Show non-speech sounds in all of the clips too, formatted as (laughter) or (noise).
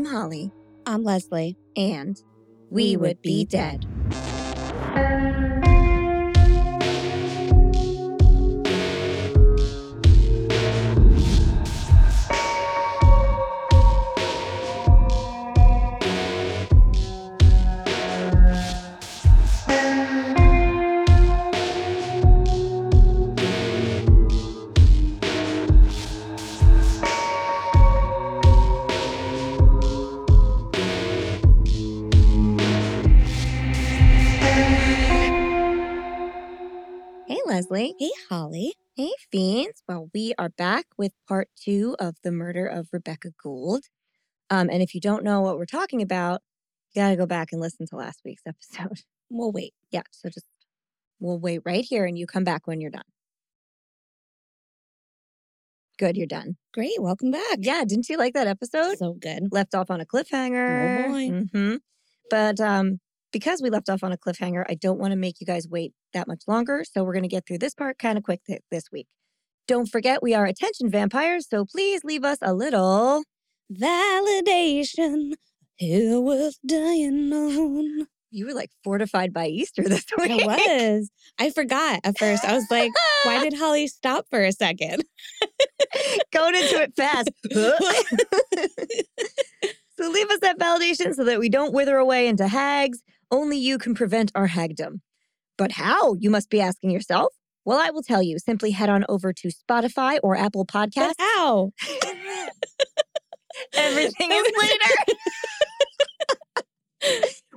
I'm Holly, I'm Leslie. and we, would be dead. Well, we are back with part two of the murder of Rebekah Gould. Um, and if you don't know what we're talking about, you got to go back and listen to last week's (laughs) episode. We'll wait. Yeah, so just we'll wait right here and you come back when you're done. Good, you're done. Great. Welcome back. Yeah, didn't you like that episode? So good. left off on a cliffhanger. Oh, boy. hmm But um, because we left off on a cliffhanger, I don't want to make you guys wait that much longer. So we're going to get through this part kind of quick th- this week. Don't forget, we are attention vampires. So please leave us a little. Validation. Here with dying on. You were like fortified by Easter this (laughs) week. I was. I forgot at first. I was like, why (laughs) did Holly stop for a second? (laughs) Going into it fast. so leave us that validation so that we don't wither away into hags. Only you can prevent our hagdom. But how? You must be asking yourself. Well, I will tell you. Simply head on over to Spotify or Apple But Podcasts. how? (laughs) (laughs) Everything is (laughs) later.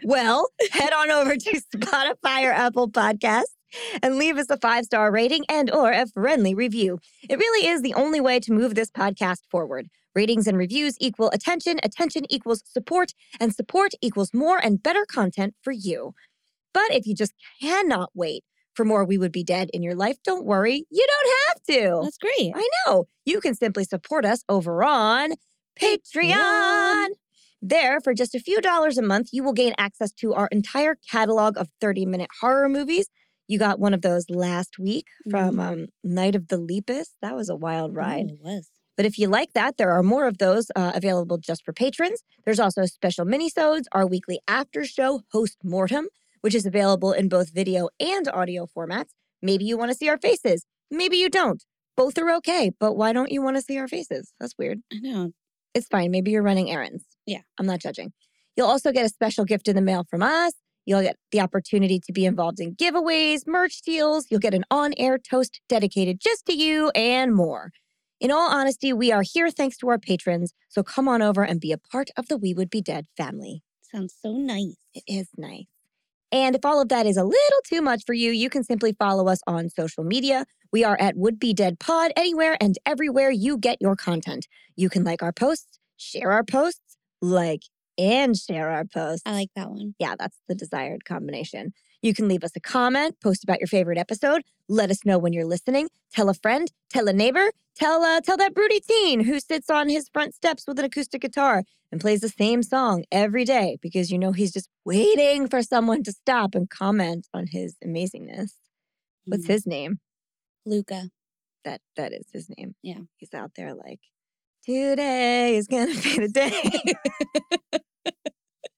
well, head on over to Spotify or Apple Podcasts and leave us a five-star rating and or a friendly review. It really is the only way to move this podcast forward. Ratings and reviews equal attention, attention equals support, and support equals more and better content for you. But if you just cannot wait for more We Would Be Dead in your life, don't worry. You don't have to. That's great. I know. You can simply support us over on Patreon. There, for just a few dollars a month, you will gain access to our entire catalog of 30 minute horror movies. You got one of those last week from um, Night of the Lepus. That was a wild ride. Oh, it was. But if you like that, there are more of those uh, available just for patrons. There's also special minisodes, our weekly after show, Host Mortem, which is available in both video and audio formats. Maybe you want to see our faces. Maybe you don't. Both are okay, but why don't you want to see our faces? That's weird. I know. It's fine. Maybe you're running errands. Yeah. I'm not judging. You'll also get a special gift in the mail from us. You'll get the opportunity to be involved in giveaways, merch deals. You'll get an on air toast dedicated just to you and more. In all honesty, we are here thanks to our patrons. So come on over and be a part of the We Would Be Dead family. Sounds so nice. It is nice. And if all of that is a little too much for you, you can simply follow us on social media. We are at Would Be Dead Pod anywhere and everywhere you get your content. You can like our posts, share our posts, like and share our posts. I like that one. Yeah, that's the desired combination. You can leave us a comment, post about your favorite episode, let us know when you're listening, tell a friend, tell a neighbor, tell uh, tell that broody teen who sits on his front steps with an acoustic guitar and plays the same song every day because you know he's just waiting for someone to stop and comment on his amazingness. What's Mm. his name? Luca. That that is his name. Yeah. He's out there like today is gonna be the day.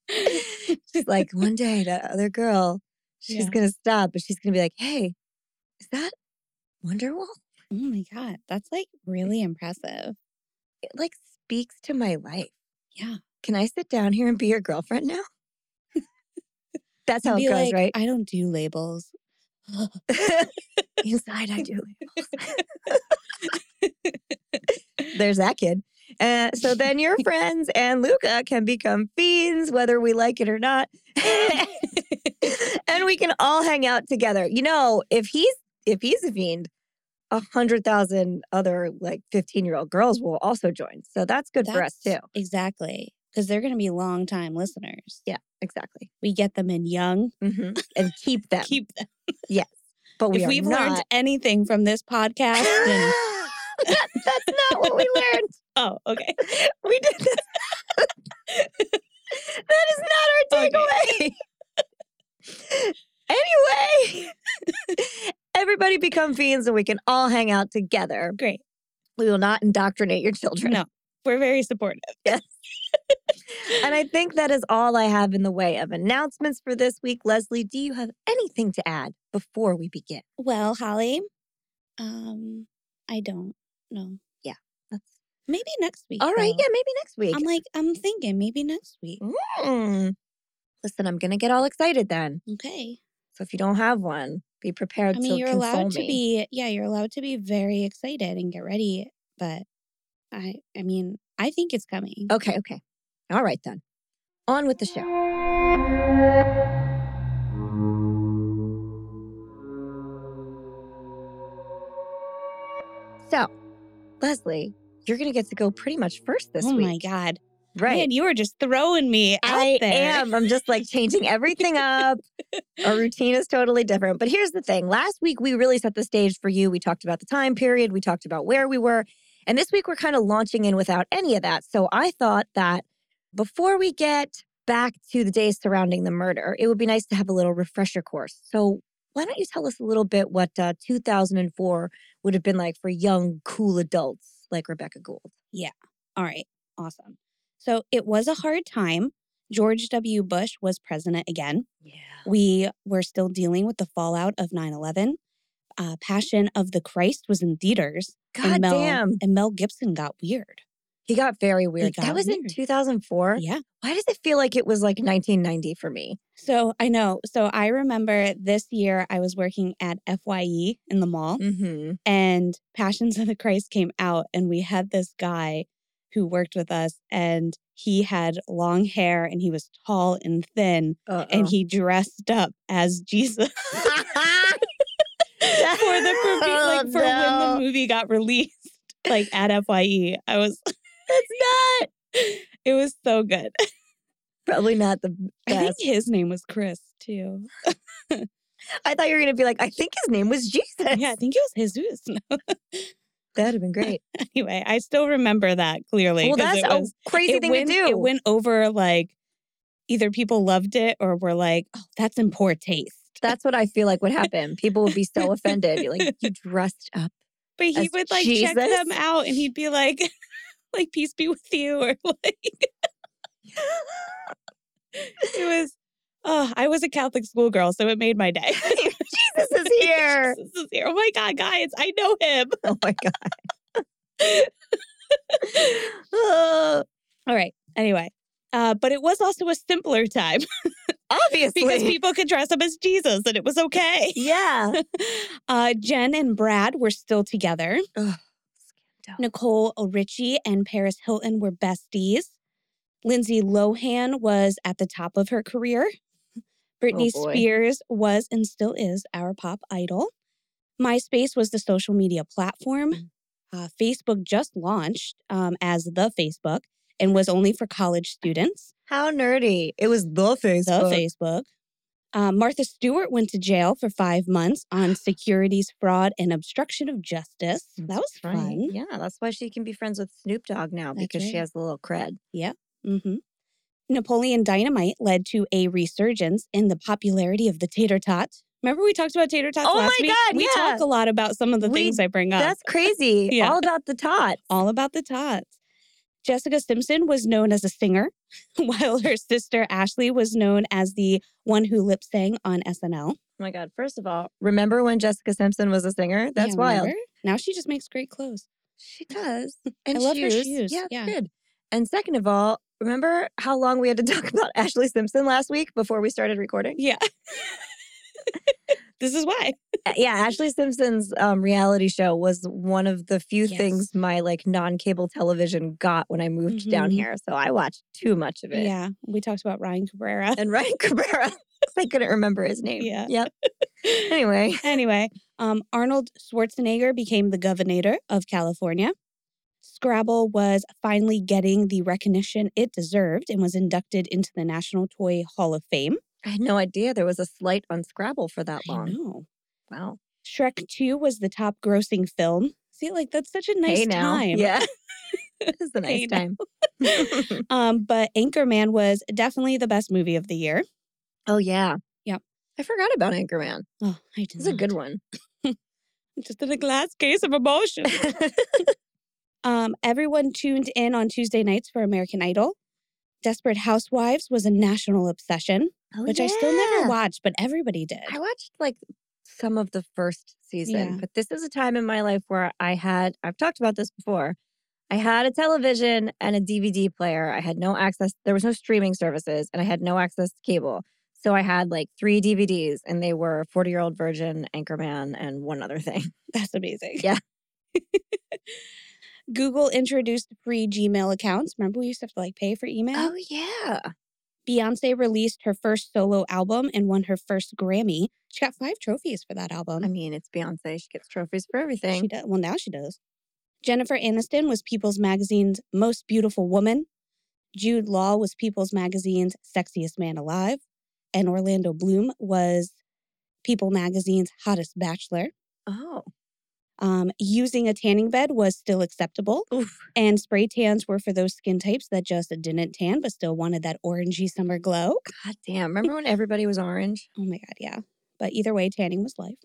(laughs) (laughs) She's like, one day that other girl, she's Yeah. gonna stop, but she's gonna be like, hey, is that Wonderwall? Oh my God. That's like really impressive. It like speaks to my life. Yeah. Can I sit down here and be your girlfriend now? That's how it goes, like, right? I don't do labels. (laughs) (laughs) Inside, I do. (laughs) There's that kid. Uh, so then your (laughs) friends and Luca can become fiends, whether we like it or not. (laughs) and we can all hang out together. You know, if he's if he's a fiend, a hundred thousand other like 15 year old girls will also join. So that's good for us too. Exactly. Because they're going to be long time listeners. Yeah, exactly. We get them in young, hmm (laughs) And keep them. keep them. Yes. But we if we've not. learned anything from this podcast, That- that's not what we learned. (laughs) oh, okay. (laughs) We did this. (laughs) that is not our Okay. takeaway. anyway, everybody become fiends and we can all hang out together. Great. We will not indoctrinate your children. No, we're very supportive. Yes. and I think that is all I have in the way of announcements for this week. Leslie, do you have anything to add before we begin? Well, Holly, um, I don't know. That's Maybe next week. all right. though. Yeah, maybe next week. I'm like, I'm thinking maybe next week. Mm. Listen, I'm gonna get all excited then. Okay. So if you don't have one, be prepared I mean, to you're console allowed to me. be, yeah, you're allowed to be very excited and get ready. But I, I mean, I think it's coming. Okay, okay. All right then. On with the show. So, Leslie, you're going to get to go pretty much first this oh week. Oh my God. Right. Man, you were just throwing me out I there. am. I'm just like changing everything up. Our (laughs) routine is totally different. But here's the thing last week, we really set the stage for you. We talked about the time period, we talked about where we were. And this week, we're kind of launching in without any of that. So I thought that before we get back to the days surrounding the murder, it would be nice to have a little refresher course. So why don't you tell us a little bit what uh, 2004 would have been like for young, cool adults like Rebekah Gould? Yeah. All right. Awesome. So it was a hard time. George W. Bush was president again. Yeah. We were still dealing with the fallout of 9 11. Uh, Passion of the Christ was in theaters. God and Mel, damn. And Mel Gibson got weird. He got very weird. got that was in 2004. Yeah. Why does it feel like it was like 1990 for me? So I know. So I remember this year I was working at FYE in the mall Mm-hmm. and Passions of the Christ came out and we had this guy who worked with us and he had long hair and he was tall and thin and he dressed up as Jesus (laughs) (laughs) for the Oh, like for when no. the movie got released like at FYE. I was It's not. it was so good. Probably not the I think his name was Chris too. (laughs) I, thought you were going to be like, I think his name was Jesus. Yeah, I think it was Jesus. (laughs) That'd have been great. anyway, I still remember that clearly. well, that's it a crazy thing went, to do. It went over like either people loved it or were like, oh, that's in poor taste. That's what I feel like would happen. People would be so offended. Be like, (laughs) you dressed up. But he would like check them Jesus? out and he'd be like, like, peace be with you, or (laughs) like it was oh, I was a Catholic schoolgirl, so it made my day. (laughs) Jesus is (laughs) here. Jesus is here. Oh my god, guys, I know him. Oh my God. Oh, All right. Anyway. Uh, but it was also a simpler time obviously. because people could dress up as Jesus and it was okay. yeah. Uh, Jen and Brad were still together. Ugh, scandal. Nicole Richie and Paris Hilton were besties. Lindsay Lohan was at the top of her career. (laughs) Britney boy. Spears was and still is our pop idol. MySpace was the social media platform. Mm. Uh, Facebook just launched um, as the Facebook and was only for college students. How nerdy. It was the Facebook. The Facebook. Uh, Martha Stewart went to jail for five months on (gasps) securities fraud and obstruction of justice. that was That's right. fun. Yeah, that's why she can be friends with Snoop Dogg now That's because she has a little cred. Yeah. hmm Napoleon Dynamite led to a resurgence in the popularity of the tater tot. Remember we talked about tater tots Oh last my week? God, we yeah. talk a lot about some of the We- things I bring up. That's crazy. (laughs) Yeah. All about the tots. all about the tots. Jessica Simpson was known as a singer, (laughs) while her sister Ashlee was known as the one who lip sang on SNL. Oh my God. First of all, remember when Jessica Simpson was a singer? That's Yeah, wild. remember? Now she just makes great clothes. She does. (laughs) And I love her shoes. shoes, Yeah, yeah. good. And second of all, remember how long we had to (laughs) talk about Ashlee Simpson last week before we started recording? Yeah. This is why. (laughs) Yeah, Ashlee Simpson's um, reality show was one of the few Yes. things my like non-cable television got when I moved down Mhm. here. So I watched too much of it. Yeah. We talked about Ryan Cabrera. And Ryan (laughs) Cabrera, I couldn't remember his name. Yeah. Yep. (laughs) Anyway, anyway, um, Arnold Schwarzenegger became the governor of California. Scrabble was finally getting the recognition it deserved and was inducted into the National Toy Hall of Fame. I had no idea there was a slight on Scrabble for that I long. know. Wow. Shrek 2 was the top grossing film. See, like that's such a nice hey time. Yeah. (laughs) it's a nice Hey time. (laughs) (laughs) Um, but Anchorman was definitely the best movie of the year. oh yeah. Yep. I forgot about Anchorman. Oh, I did It's a good one. Just in a glass case of emotion. um, everyone tuned in on Tuesday nights for American Idol. Desperate Housewives was a national obsession, Oh, which I still never watched, but everybody did. I watched like some of the first season, Yeah. but this is a time in my life where I had, I've talked about this before. I had a television and a DVD player. I had no access, there was no streaming services, and I had no access to cable. So I had like three DVDs, and they were 40 Year Old Virgin, Anchorman, and one other thing. (laughs) That's amazing. Yeah. (laughs) Google introduced free Gmail accounts. Remember, we used to have to like pay for email? Oh, yeah. Beyonce released her first solo album and won her first Grammy. She got five trophies for that album. I mean, it's Beyonce. She gets trophies for everything. She does. Well, now she does. Jennifer Aniston was People's Magazine's Most Beautiful Woman. Jude Law was People's Magazine's Sexiest Man Alive. And Orlando Bloom was People Magazine's Hottest Bachelor. Oh. Um, using a tanning bed was still acceptable. Oof. And spray tans were for those skin types that just didn't tan but still wanted that orangey summer glow. God damn. Remember when everybody was orange? Oh my God, yeah. But either way, tanning was life.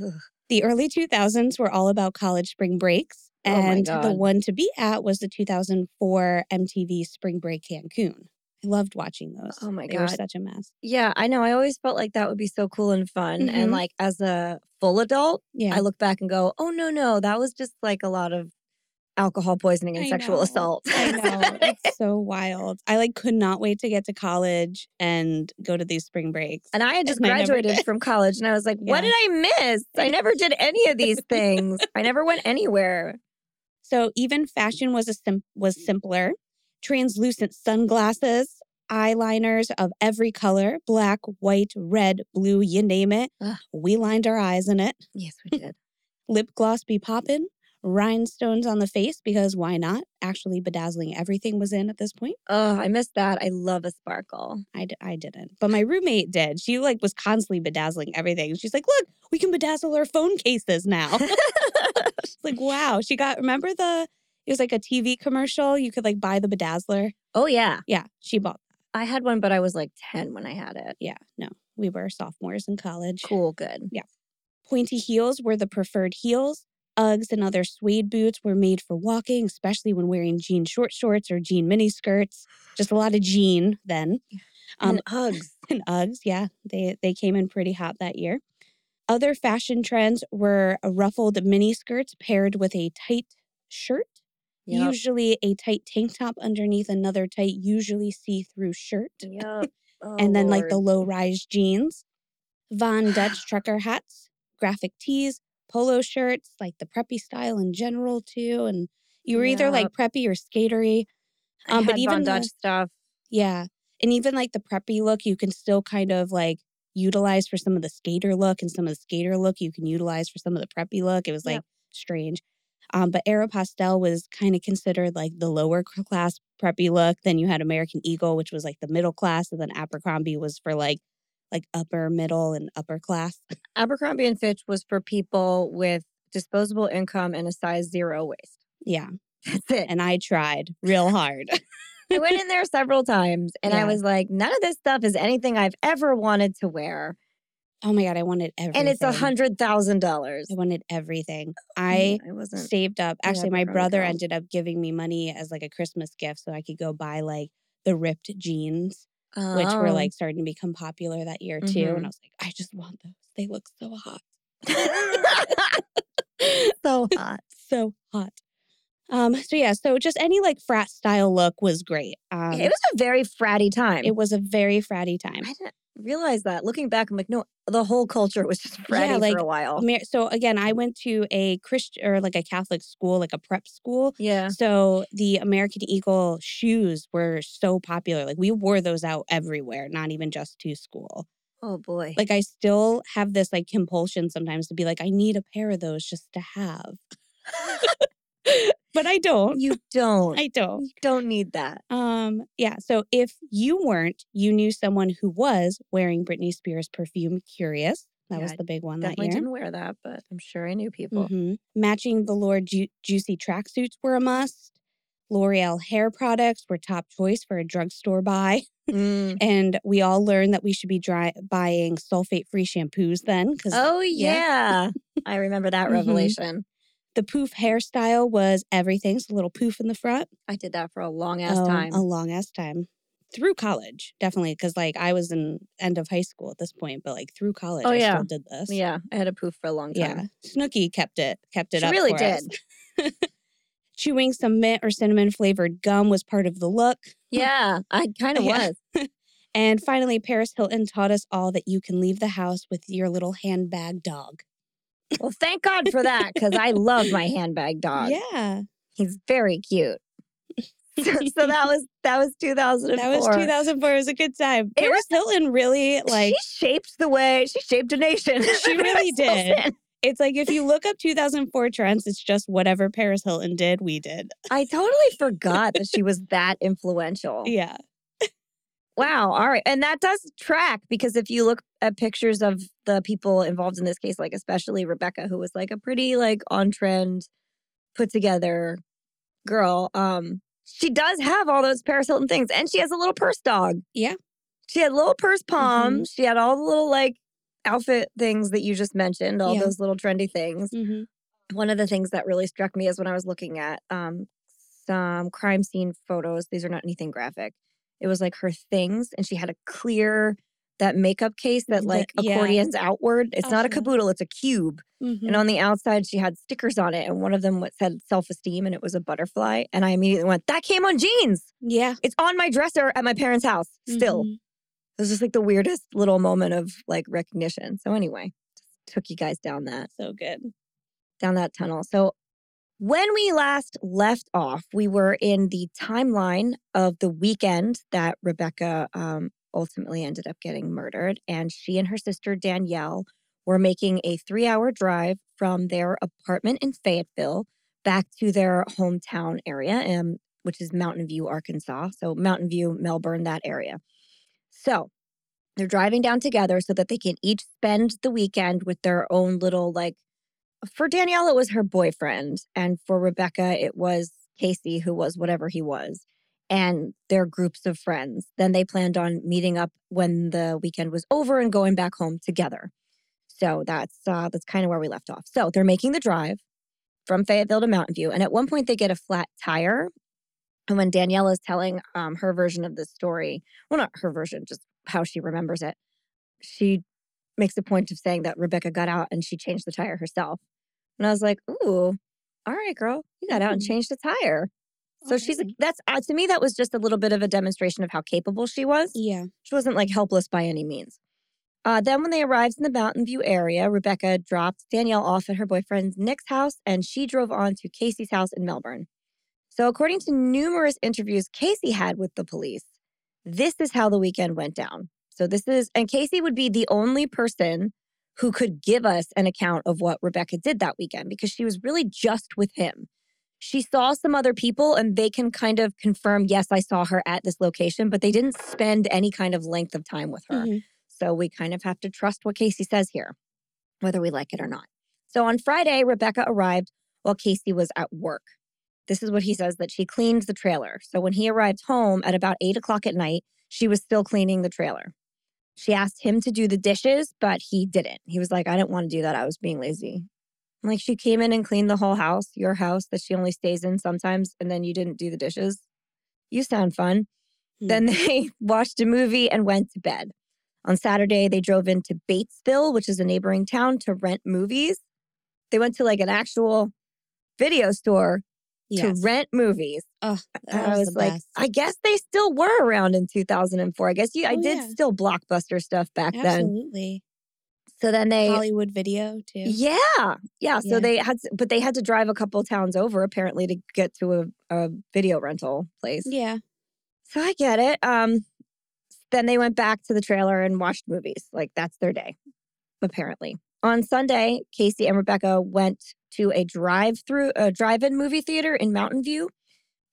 Ugh. The early 2000s were all about college spring breaks. Oh my And the God. one to be at was the 2004 MTV Spring Break Cancun. I loved watching those. Oh my They were such a mess. Yeah, I know. I always felt like that would be so cool and fun. And Mhm. like as a full adult, Yeah. I look back and go, oh, no, no, that was just like a lot of alcohol poisoning and I sexual know. assault. I know. It's (laughs) so wild. I like could not wait to get to college and go to these spring breaks. and I had just And graduated (laughs) from college and I was like, what did I miss? I never did any of these things. I never went anywhere. So even fashion was a sim- was simpler. Translucent sunglasses, eyeliners of every color, black, white, red, blue, you name it. Ugh. We lined our eyes in it. Yes, we (laughs) did. Lip gloss be poppin', rhinestones on the face because why not? Actually bedazzling everything was in at this point. oh, I missed that. I love a sparkle. I, d- I didn't. But my roommate did. She like was constantly bedazzling everything. She's like, "Look, we can bedazzle our phone cases now." (laughs) It's like, "Wow." She got remember the it was like a TV commercial. You could like buy the bedazzler. oh, yeah. Yeah, she bought. I had one, but I was like 10 when I had it. Yeah, no, we were sophomores in college. Cool, good. Yeah. Pointy heels were the preferred heels. Uggs and other suede boots were made for walking, especially when wearing jean short shorts or jean mini skirts. Just a lot of jean then. Um, and Uggs. (laughs) and Uggs, yeah, they they came in pretty hot that year. Other fashion trends were ruffled mini skirts paired with a tight shirt, Yep. usually a tight tank top underneath another tight, usually see-through shirt. Yep. (laughs) and then like the low rise jeans, Von Dutch (sighs) trucker hats, graphic tees, polo shirts, like the preppy style in general too. And you were either like preppy or skatery. I um, but even Von the- Dutch stuff. Yeah. And even like the preppy look, you can still kind of like utilize for some of the skater look and some of the skater look you can utilize for some of the preppy look. It was like Yep. strange. Um, but Aeropostale was kind of considered like the lower class preppy look. Then you had American Eagle, which was like the middle class, and then Abercrombie was for like like upper middle and upper class. Abercrombie and Fitch was for people with disposable income and a size zero waist. Yeah. That's it. And I tried real hard. (laughs) I went in there several times and I was like, none of this stuff is anything I've ever wanted to wear. Oh my god, I wanted everything. And it's a hundred thousand dollars. I wanted everything. I I wasn't saved up. Actually, my brother ended up giving me money as like a Christmas gift so I could go buy like the ripped jeans, which were Oh. like starting to become popular that year too. Mhm. And I was like, I just want those. They look so hot. (laughs) so hot. (laughs) so hot. Um, so yeah, so just any like frat style look was great. Um it was a very fratty time. it was a very fratty time. I didn't realize that. Looking back, I'm like, no, the whole culture was just (laughs) fratty like, for a while. So again, I went to a Christian or like a Catholic school, like a prep school. yeah. So the American Eagle shoes were so popular. Like we wore those out everywhere, not even just to school. Oh boy. Like I still have this like compulsion sometimes to be like, I need a pair of those just to have. (laughs) (laughs) but I don't. you don't. I don't. you don't need that. Um, yeah. So if you weren't, you knew someone who was wearing Britney Spears perfume Curious. That Yeah, was the big one that year. didn't wear that, but I'm sure I knew people. Mhm. Matching velour ju- juicy tracksuits were a must. L'Oreal hair products were top choice for a drugstore buy. Mm. (laughs) And we all learned that we should be dry- buying sulfate free shampoos then because Oh yeah. yeah. (laughs) I remember that Mhm. revelation. The poof hairstyle was everything. So a little poof in the front. I did that for a long ass Oh, time. A long ass time. through college, definitely. Because like I was in end of high school at this point, but like through college, Oh, I yeah. still did this. Yeah, I had a poof for a long time. Yeah. Snooki kept it, kept it She up. really for us. did. (laughs) Chewing some mint or cinnamon flavored gum was part of the look. (laughs) Yeah, I kind of Yeah. was. (laughs) And finally, Paris Hilton taught us all that you can leave the house with your little handbag dog. Well, thank God for that because I love my handbag dog. Yeah. He's very cute. So, so that (laughs) was that was 2004. That was 2004. It was a good time. It Paris Hilton really like she shaped the way she shaped a nation. (laughs) She really did. Hilton. it's like if you look up 2004 trends, it's just whatever Paris Hilton did, we did. I totally forgot that she was that influential. (laughs) Yeah. Wow. All right. And that does track because if you look at pictures of the people involved in this case, like especially Rebekah, who was like a pretty like on trend, put together girl, um, she does have all those Paris Hilton things. And she has a little purse dog. Yeah. She had little purse palms. She had all the little like outfit things that you just mentioned, all Yeah. those little trendy things. Mm-hmm. One of the things that really struck me is when I was looking at um, some crime scene photos. These are not anything graphic. It was like her things, and she had a clear that makeup case that The- like yeah. accordions outward. It's not a caboodle; it's a cube. Mm-hmm. And on the outside, she had stickers on it, and one of them what said self esteem, and it was a butterfly. And I immediately went, "That came on jeans. Yeah. It's on my dresser at my parents' house. Still, Mhm. it was just like the weirdest little moment of like recognition. So anyway, took you guys down that So good. down that tunnel. So when we last left off, we were in the timeline of the weekend that Rebekah um, ultimately ended up getting murdered. And she and her sister Danielle were making a three hour drive from their apartment in Fayetteville back to their hometown area, um, which is Mountain View, Arkansas. So Mountain View, Melbourne, that area. So they're driving down together so that they can each spend the weekend with their own little like for Danielle, it was her boyfriend. And for Rebekah, it was Casey, who was whatever he was, and their groups of friends. Then they planned on meeting up when the weekend was over and going back home together. So that's uh, that's kind of where we left off. So they're making the drive from Fayetteville to Mountain View, and at one point they get a flat tire. And when Danielle is telling um, her version of the story, well, not her version, just how she remembers it, she makes a point of saying that Rebekah got out and she changed the tire herself. And I was like, ooh, all right, girl, you got out and Mm. changed the tire. So she's that's uh, to me, that was just a little bit of a demonstration of how capable she was. Yeah. She wasn't like helpless by any means. Uh, then, when they arrived in the Mountain View area, Rebekah dropped Danielle off at her boyfriend Nick's house and she drove on to Casey's house in Melbourne. So, according to numerous interviews Casey had with the police, this is how the weekend went down. So, this is, and Casey would be the only person who could give us an account of what Rebekah did that weekend because she was really just with him. She saw some other people and they can kind of confirm, yes, I saw her at this location, but they didn't spend any kind of length of time with her. Mhm. So we kind of have to trust what Casey says here, whether we like it or not. So on Friday, Rebekah arrived while Casey was at work. This is what he says that she cleaned the trailer. So when he arrived home at about eight o'clock at night, she was still cleaning the trailer. She asked him to do the dishes, but he didn't. He was like, I didn't want to do that. I was being lazy. Like, she came in and cleaned the whole house, your house that she only stays in sometimes, and then you didn't do the dishes. You sound fun. Hmm. Then (laughs) they watched a movie and went to bed. On Saturday, they drove into Batesville, which is a neighboring town, to rent movies. They went to like an actual video store Yes. to rent movies. Oh, I was like, best. I guess they still were around in 2004. I guess you, I Oh, did yeah. still blockbuster stuff back then. Absolutely. So then they, Hollywood video too. yeah, yeah. So Yeah. they had, to- but they had to drive a couple towns over apparently to get to a, a video rental place. Yeah. So I get it. Um, then they went back to the trailer and watched movies. Like that's their day, apparently. On Sunday, Casey and Rebekah went to a drive-through, a drive-in movie theater in Mountain View.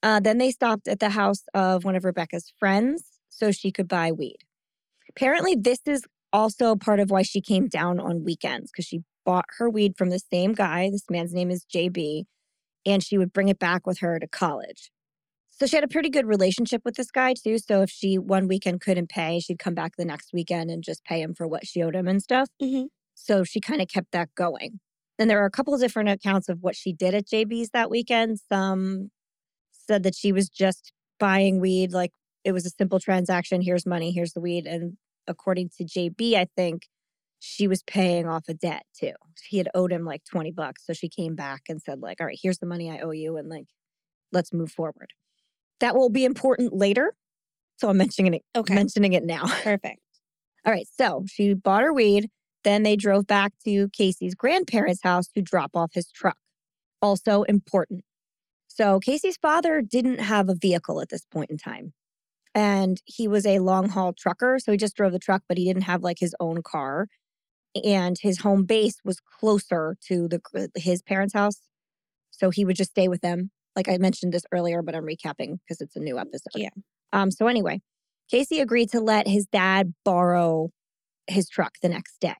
Uh, then they stopped at the house of one of Rebekah's friends so she could buy weed. Apparently, this is also part of why she came down on weekends because she bought her weed from the same guy. This man's name is JB, and she would bring it back with her to college. So she had a pretty good relationship with this guy too. So if she one weekend couldn't pay, she'd come back the next weekend and just pay him for what she owed him and stuff. Mhm. So she kind of kept that going. Then there are a couple of different accounts of what she did at JB's that weekend. Some said that she was just buying weed like it was a simple transaction. Here's money, here's the weed. And according to JB, I think she was paying off a debt too. He had owed him like 20 bucks. So she came back and said, like, all right, here's the money I owe you. And like, let's move forward. That will be important later. So I'm mentioning it, okay. mentioning it now. (laughs) Perfect. all right. So she bought her weed. Then they drove back to Casey's grandparents' house to drop off his truck. Also important. So Casey's father didn't have a vehicle at this point in time. And he was a long haul trucker. So he just drove the truck, but he didn't have like his own car. And his home base was closer to the his parents' house. So he would just stay with them. Like I mentioned this earlier, but I'm recapping because it's a new episode. Yeah. Um, so anyway, Casey agreed to let his dad borrow his truck the next day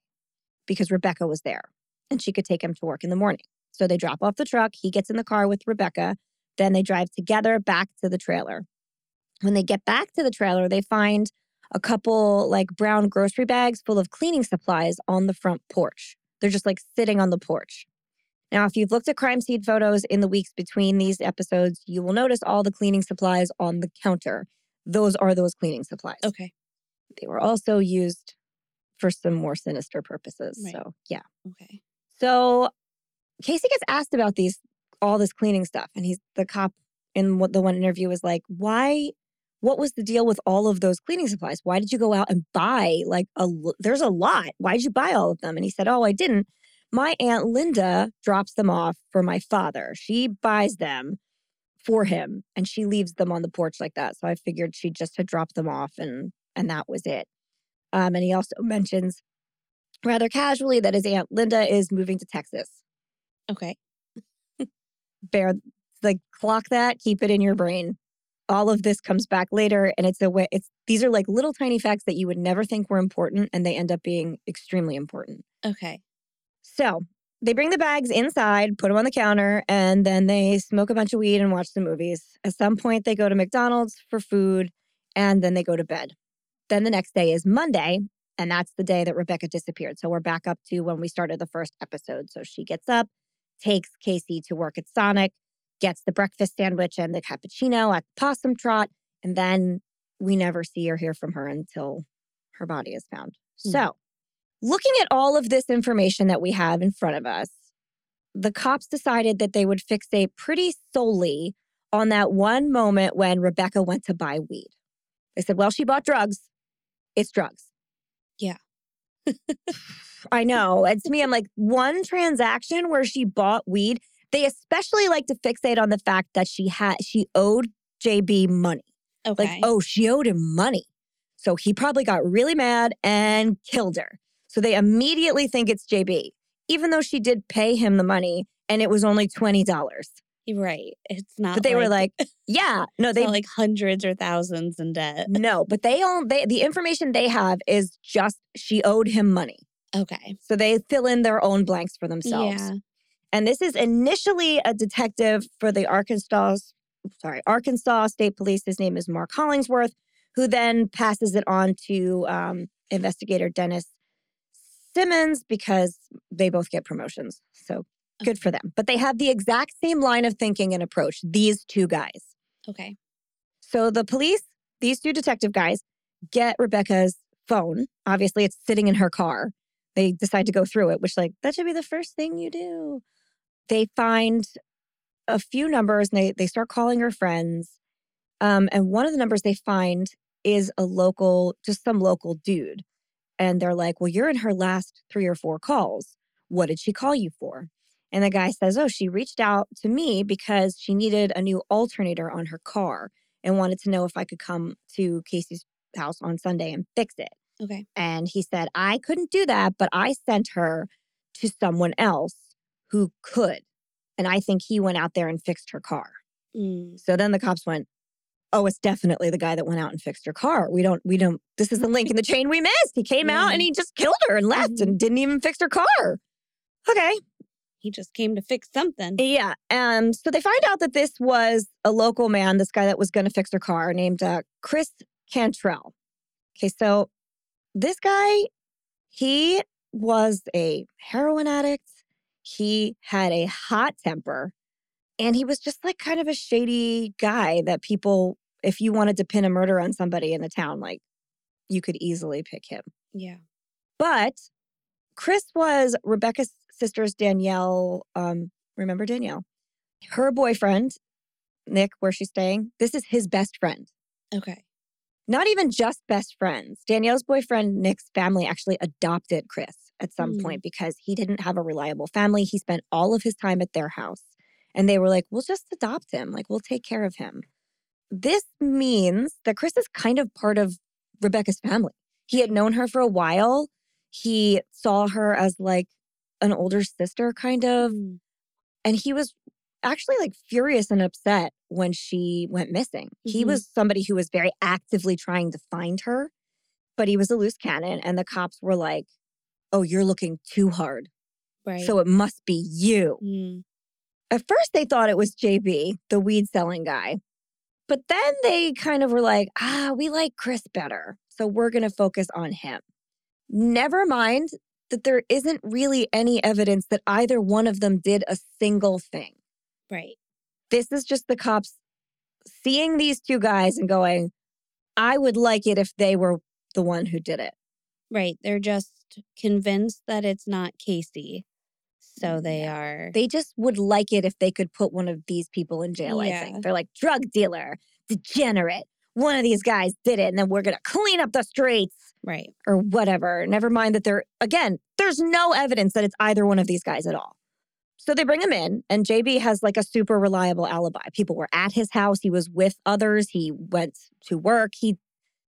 because Rebekah was there and she could take him to work in the morning. So they drop off the truck. He gets in the car with Rebekah. Then they drive together back to the trailer. When they get back to the trailer, they find a couple like brown grocery bags full of cleaning supplies on the front porch. They're just like sitting on the porch. Now, if you've looked at crime scene photos in the weeks between these episodes, you will notice all the cleaning supplies on the counter. Those are those cleaning supplies. Okay. They were also used for some more sinister purposes. Right. So, yeah. Okay. So, Casey gets asked about these all this cleaning stuff and he's the cop in what the one interview was like, "Why what was the deal with all of those cleaning supplies? Why did you go out and buy like a there's a lot. Why did you buy all of them?" And he said, "Oh, I didn't. My aunt Linda drops them off for my father. She buys them for him and she leaves them on the porch like that. So I figured she just had dropped them off and and that was it. Um, and he also mentions rather casually that his aunt Linda is moving to Texas. Okay. Bear like clock that, keep it in your brain. All of this comes back later and it's a way it's these are like little tiny facts that you would never think were important and they end up being extremely important. Okay. So they bring the bags inside, put them on the counter, and then they smoke a bunch of weed and watch the movies. At some point, they go to McDonald's for food and then they go to bed. Then the next day is Monday, and that's the day that Rebekah disappeared. So we're back up to when we started the first episode. So she gets up, takes Casey to work at Sonic, gets the breakfast sandwich and the cappuccino at the Possum Trot, and then we never see or hear from her until her body is found. Mm. So Looking at all of this information that we have in front of us, the cops decided that they would fixate pretty solely on that one moment when Rebekah went to buy weed. They said, well, she bought drugs. It's drugs. Yeah. (laughs) I know. And to me, I'm like, one transaction where she bought weed, they especially like to fixate on the fact that she had she owed JB money. Okay. Like, oh, she owed him money. So he probably got really mad and killed her. So they immediately think it's JB, even though she did pay him the money and it was only $20. Right. It's not. But they like, were like, yeah, no, they like hundreds or thousands in debt. No, but they all they the information they have is just she owed him money. Okay. So they fill in their own blanks for themselves. Yeah. And this is initially a detective for the Arkansas, sorry, Arkansas State Police. His name is Mark Hollingsworth, who then passes it on to um, investigator Dennis Simmons because they both get promotions. So good for them. But they have the exact same line of thinking and approach, these two guys. Okay. So the police, these two detective guys, get Rebekah's phone. Obviously, it's sitting in her car. They decide to go through it, which, like, that should be the first thing you do. They find a few numbers and they, they start calling her friends. Um, and one of the numbers they find is a local, just some local dude and they're like, Well, you're in her last three or four calls. What did she call you for? And the guy says, Oh, she reached out to me because she needed a new alternator on her car and wanted to know if I could come to Casey's house on Sunday and fix it. Okay. And he said, I couldn't do that, but I sent her to someone else who could. And I think he went out there and fixed her car. Mm. So then the cops went, oh, it's definitely the guy that went out and fixed her car. We don't, we don't, this is the link in the chain we missed. He came out and he just killed her and left mm-hmm. and didn't even fix her car. Okay. He just came to fix something. Yeah. And so they find out that this was a local man, this guy that was going to fix her car named uh, Chris Cantrell. Okay. So this guy, he was a heroin addict. He had a hot temper and he was just like kind of a shady guy that people if you wanted to pin a murder on somebody in the town, like you could easily pick him. Yeah. But Chris was Rebekah's sister's Danielle. Um, remember Danielle? Her boyfriend, Nick, where she's staying, this is his best friend. Okay. Not even just best friends. Danielle's boyfriend, Nick's family, actually adopted Chris at some mm. point because he didn't have a reliable family. He spent all of his time at their house. And they were like, we'll just adopt him. Like, we'll take care of him. This means that Chris is kind of part of Rebekah's family. He had known her for a while. He saw her as like an older sister, kind of. Mm. And he was actually like furious and upset when she went missing. Mm-hmm. He was somebody who was very actively trying to find her, but he was a loose cannon. And the cops were like, oh, you're looking too hard. Right. So it must be you. Mm. At first, they thought it was JB, the weed selling guy. But then they kind of were like, ah, we like Chris better. So we're going to focus on him. Never mind that there isn't really any evidence that either one of them did a single thing. Right. This is just the cops seeing these two guys and going, I would like it if they were the one who did it. Right. They're just convinced that it's not Casey. So mm, they are. They just would like it if they could put one of these people in jail, yeah. I think. They're like, drug dealer, degenerate. One of these guys did it, and then we're going to clean up the streets. Right. Or whatever. Never mind that they're, again, there's no evidence that it's either one of these guys at all. So they bring him in, and JB has like a super reliable alibi. People were at his house. He was with others. He went to work. He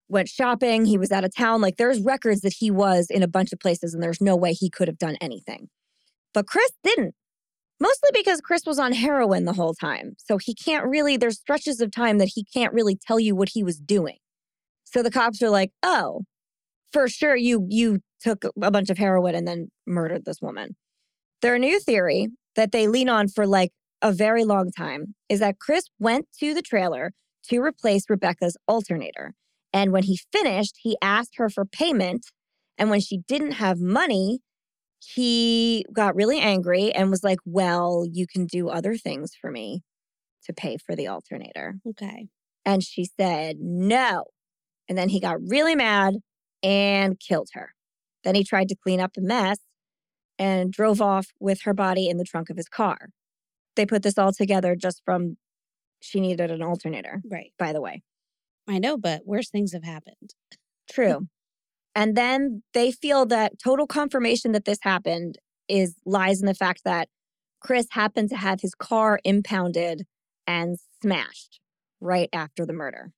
went shopping. He was out of town. Like there's records that he was in a bunch of places, and there's no way he could have done anything. But Chris didn't, mostly because Chris was on heroin the whole time. So he can't really, there's stretches of time that he can't really tell you what he was doing. So the cops are like, oh, for sure you you took a bunch of heroin and then murdered this woman. Their new theory that they lean on for like a very long time is that Chris went to the trailer to replace Rebekah's alternator. And when he finished, he asked her for payment. And when she didn't have money, he got really angry and was like, Well, you can do other things for me to pay for the alternator. Okay. And she said, No. And then he got really mad and killed her. Then he tried to clean up the mess and drove off with her body in the trunk of his car. They put this all together just from she needed an alternator. Right. By the way. I know, but worse things have happened. (laughs) True. And then they feel that total confirmation that this happened is lies in the fact that Chris happened to have his car impounded and smashed right after the murder.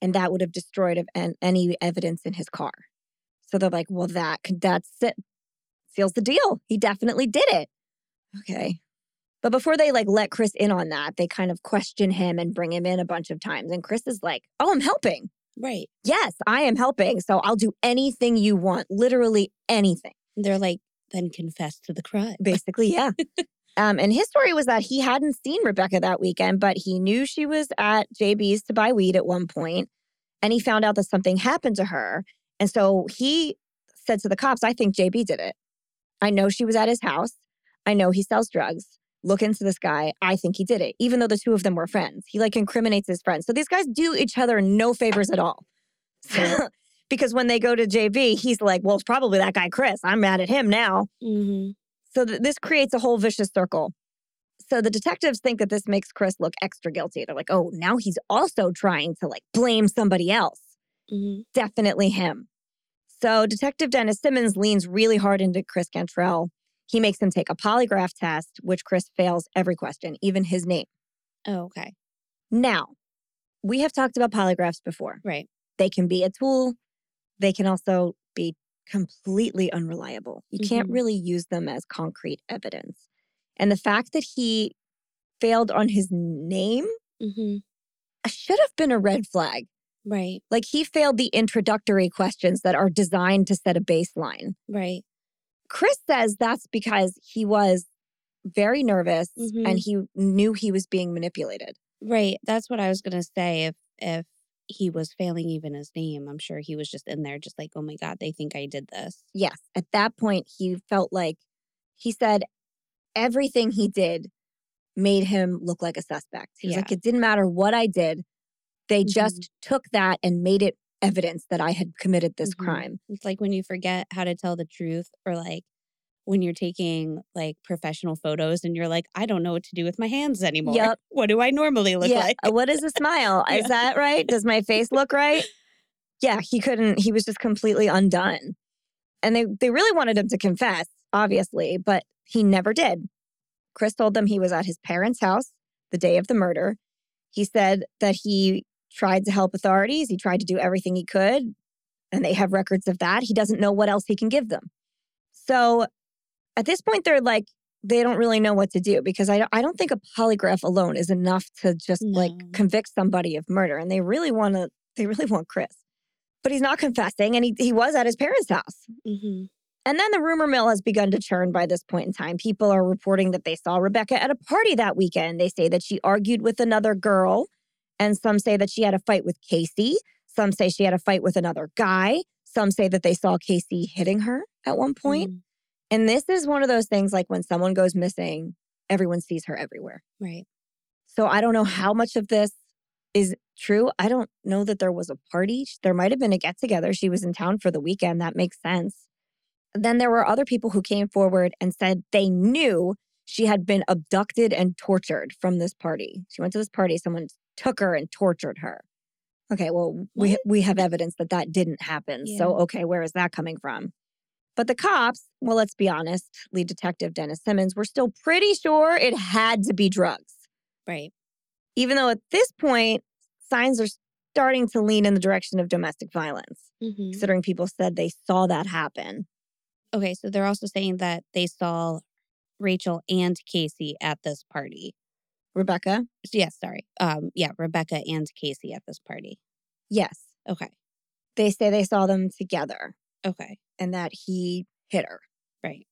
And that would have destroyed any evidence in his car. So they're like, well, that that's it. Seals the deal. He definitely did it. Okay. But before they like let Chris in on that, they kind of question him and bring him in a bunch of times. And Chris is like, oh, I'm helping. Right. Yes, I am helping. So I'll do anything you want, literally anything. They're like, then confess to the crime. (laughs) Basically, yeah. um, and his story was that he hadn't seen Rebekah that weekend, but he knew she was at JB's to buy weed at one point, And he found out that something happened to her. And so he said to the cops, I think JB did it. I know she was at his house. I know he sells drugs look into this guy. I think he did it, even though the two of them were friends. He like incriminates his friends. So these guys do each other no favors at all. (laughs) because when they go to JB, he's like, well, it's probably that guy, Chris. I'm mad at him now. Mm-hmm. So th- this creates a whole vicious circle. So the detectives think that this makes Chris look extra guilty. They're like, oh, now he's also trying to like blame somebody else. Mm-hmm. Definitely him. So Detective Dennis Simmons leans really hard into Chris Cantrell he makes him take a polygraph test, which Chris fails every question, even his name. Oh, okay. Now, we have talked about polygraphs before. Right. They can be a tool, they can also be completely unreliable. You mm-hmm. can't really use them as concrete evidence. And the fact that he failed on his name mm-hmm. should have been a red flag. Right. Like he failed the introductory questions that are designed to set a baseline. Right. Chris says that's because he was very nervous mm-hmm. and he knew he was being manipulated. Right. That's what I was going to say. If, if, he was failing even his name. I'm sure he was just in there, just like, oh my God, they think I did this. Yes. At that point, he felt like he said everything he did made him look like a suspect. He was yeah. like, it didn't matter what I did. They mm-hmm. just took that and made it evidence that I had committed this mm-hmm. crime. It's like when you forget how to tell the truth or like when you're taking like professional photos and you're like, I don't know what to do with my hands anymore. Yep. (laughs) What do I normally look yeah. like? What is a smile? (laughs) yeah. Is that right? Does my face look right? Yeah, he couldn't, he was just completely undone. And they they really wanted him to confess, obviously, but he never did. Chris told them he was at his parents' house the day of the murder. He said that he tried to help authorities, he tried to do everything he could, and they have records of that. He doesn't know what else he can give them. So at this point, they're like, they don't really know what to do because I, I don't think a polygraph alone is enough to just no. like convict somebody of murder. And they really want to, they really want Chris. But he's not confessing and he, he was at his parents' house. Mm-hmm. And then the rumor mill has begun to churn by this point in time. People are reporting that they saw Rebekah at a party that weekend. They say that she argued with another girl, and some say that she had a fight with Casey. Some say she had a fight with another guy. Some say that they saw Casey hitting her at one point. Mm. And this is one of those things like when someone goes missing, everyone sees her everywhere. Right. So I don't know how much of this is true. I don't know that there was a party. There might have been a get together. She was in town for the weekend. That makes sense. Then there were other people who came forward and said they knew she had been abducted and tortured from this party. She went to this party, someone took her and tortured her. Okay, well, what? we we have evidence that that didn't happen. Yeah. So okay, where is that coming from? But the cops, well, let's be honest, lead detective Dennis Simmons, were still pretty sure it had to be drugs. Right. Even though at this point, signs are starting to lean in the direction of domestic violence, mm-hmm. considering people said they saw that happen. Okay, so they're also saying that they saw Rachel and Casey at this party. Rebekah? Yes, sorry. Um, yeah, Rebekah and Casey at this party. Yes. Okay. They say they saw them together. Okay. And that he hit her. Right.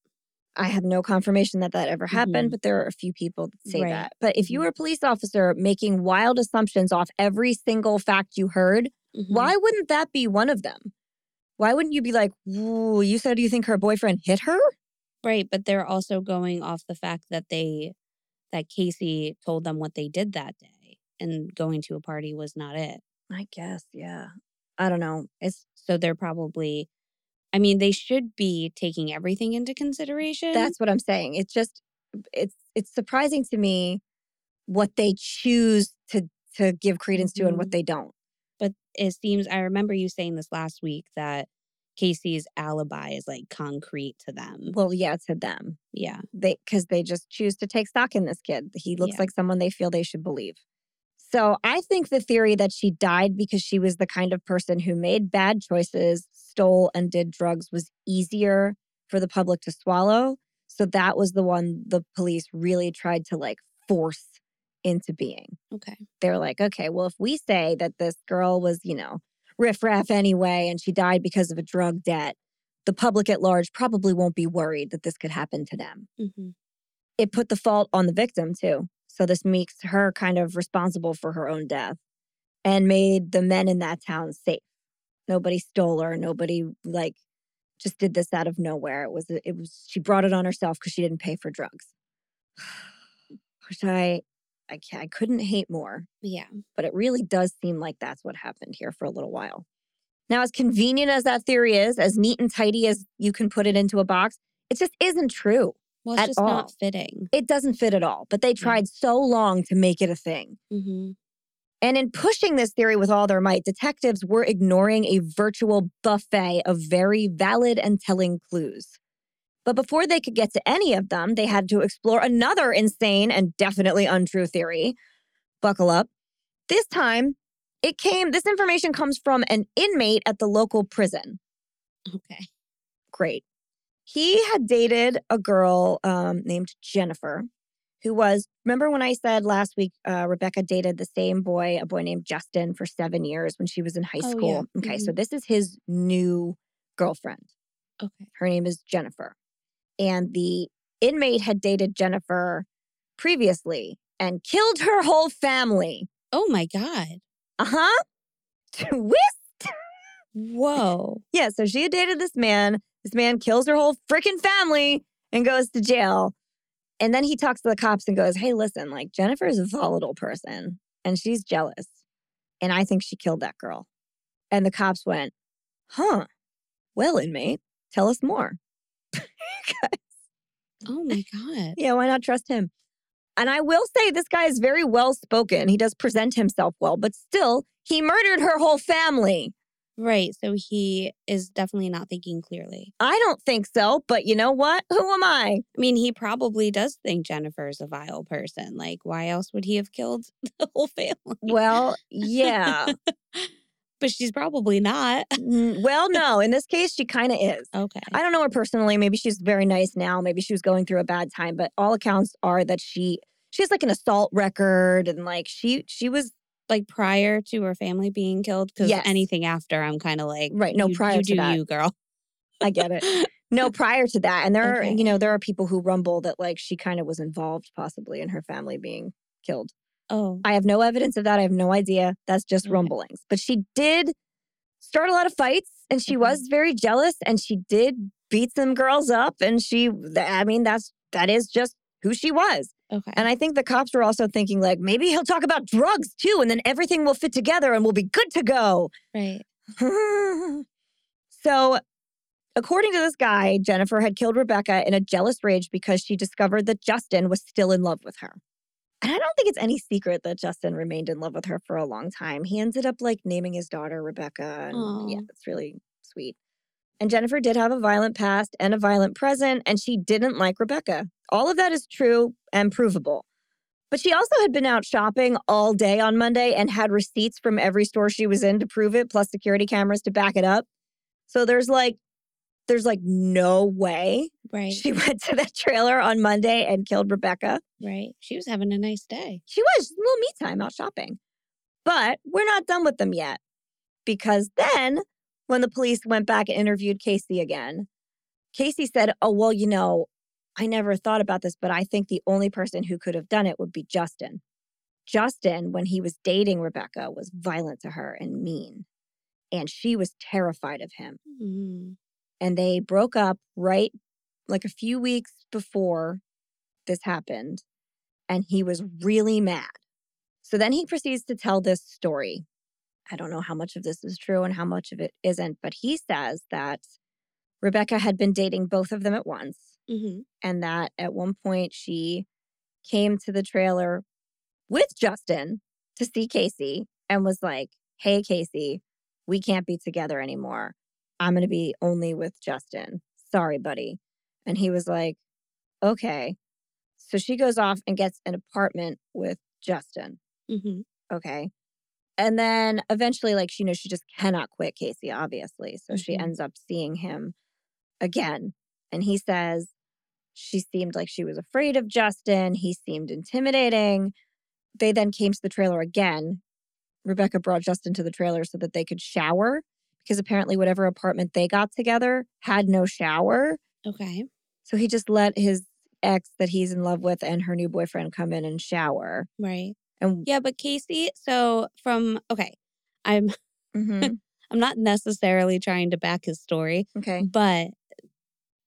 I have no confirmation that that ever happened, mm-hmm. but there are a few people that say right. that. But if you mm-hmm. were a police officer making wild assumptions off every single fact you heard, mm-hmm. why wouldn't that be one of them? why wouldn't you be like, you said you think her boyfriend hit her? Right. But they're also going off the fact that they, that Casey told them what they did that day and going to a party was not it. I guess. Yeah. I don't know. It's so they're probably, I mean, they should be taking everything into consideration. That's what I'm saying. It's just, it's, it's surprising to me what they choose to, to give credence to mm-hmm. and what mm-hmm. they don't. But it seems, I remember you saying this last week that Casey's alibi is like concrete to them. Well, yeah, to them. Yeah. They cuz they just choose to take stock in this kid. He looks yeah. like someone they feel they should believe. So, I think the theory that she died because she was the kind of person who made bad choices, stole and did drugs was easier for the public to swallow. So that was the one the police really tried to like force into being. Okay. They're like, okay, well, if we say that this girl was, you know, riffraff anyway, and she died because of a drug debt, the public at large probably won't be worried that this could happen to them. Mm-hmm. It put the fault on the victim, too. So this makes her kind of responsible for her own death and made the men in that town safe. Nobody stole her. Nobody, like, just did this out of nowhere. It was, it was, she brought it on herself because she didn't pay for drugs. (sighs) Which I, I can't, I couldn't hate more. Yeah. But it really does seem like that's what happened here for a little while. Now, as convenient as that theory is, as neat and tidy as you can put it into a box, it just isn't true. Well, it's just all. not fitting. It doesn't fit at all. But they tried yeah. so long to make it a thing. Mm-hmm. And in pushing this theory with all their might, detectives were ignoring a virtual buffet of very valid and telling clues. But before they could get to any of them, they had to explore another insane and definitely untrue theory. Buckle up. This time, it came, this information comes from an inmate at the local prison. Okay. Great. He had dated a girl um, named Jennifer, who was, remember when I said last week, uh, Rebekah dated the same boy, a boy named Justin, for seven years when she was in high oh, school? Yeah. Okay, mm-hmm. so this is his new girlfriend. Okay. Her name is Jennifer and the inmate had dated Jennifer previously and killed her whole family. Oh my God. Uh huh. Twist. Whoa. (laughs) yeah. So she had dated this man. This man kills her whole freaking family and goes to jail. And then he talks to the cops and goes, Hey, listen, like Jennifer is a volatile person and she's jealous. and I think she killed that girl. And the cops went, huh, well, inmate, tell us more. (laughs) oh my God. Yeah, why not trust him? And I will say this guy is very well spoken. He does present himself well, but still, he murdered her whole family. Right. So he is definitely not thinking clearly. I don't think so, but you know what? Who am I? I mean, he probably does think Jennifer's a vile person. Like, why else would he have killed (laughs) the whole family? Well, yeah. (laughs) but she's probably not. Mm, well, (laughs) no. In this case, she kind of is. Okay. I don't know her personally. Maybe she's very nice now. Maybe she was going through a bad time, but all accounts are that she she has like an assault record and like she she was like prior to her family being killed? Because yes. anything after, I'm kind of like, right? No, you, prior you to that, you girl. I get it. (laughs) No, prior to that, and there okay. are you know there are people who rumble that like she kind of was involved possibly in her family being killed. Oh, I have no evidence of that. I have no idea. That's just okay. rumblings. But she did start a lot of fights, and she mm-hmm. was very jealous, and she did beat some girls up, and she. I mean, that's that is just who she was. Okay. And I think the cops were also thinking, like, maybe he'll talk about drugs too, and then everything will fit together and we'll be good to go. Right. (laughs) so, according to this guy, Jennifer had killed Rebekah in a jealous rage because she discovered that Justin was still in love with her. And I don't think it's any secret that Justin remained in love with her for a long time. He ended up like naming his daughter Rebecca. And Aww. yeah, it's really sweet. And Jennifer did have a violent past and a violent present, and she didn't like Rebekah. All of that is true and provable. But she also had been out shopping all day on Monday and had receipts from every store she was in to prove it, plus security cameras to back it up. So there's like, there's like no way right. she (laughs) went to that trailer on Monday and killed Rebekah. Right. She was having a nice day. She was. A little me time out shopping. But we're not done with them yet because then when the police went back and interviewed Casey again, Casey said, Oh, well, you know, I never thought about this, but I think the only person who could have done it would be Justin. Justin, when he was dating Rebekah, was violent to her and mean. And she was terrified of him. Mm-hmm. And they broke up right like a few weeks before this happened. And he was really mad. So then he proceeds to tell this story I don't know how much of this is true and how much of it isn't, but he says that Rebekah had been dating both of them at once. Mm-hmm. And that at one point she came to the trailer with Justin to see Casey and was like, Hey, Casey, we can't be together anymore. I'm going to be only with Justin. Sorry, buddy. And he was like, Okay. So she goes off and gets an apartment with Justin. Mm-hmm. Okay. And then eventually, like, she knows she just cannot quit Casey, obviously. So mm-hmm. she ends up seeing him again. And he says she seemed like she was afraid of Justin. He seemed intimidating. They then came to the trailer again. Rebekah brought Justin to the trailer so that they could shower because apparently, whatever apartment they got together had no shower. Okay. So he just let his ex that he's in love with and her new boyfriend come in and shower. Right. And yeah, but Casey, so from okay, I'm (laughs) mm-hmm. I'm not necessarily trying to back his story. Okay. But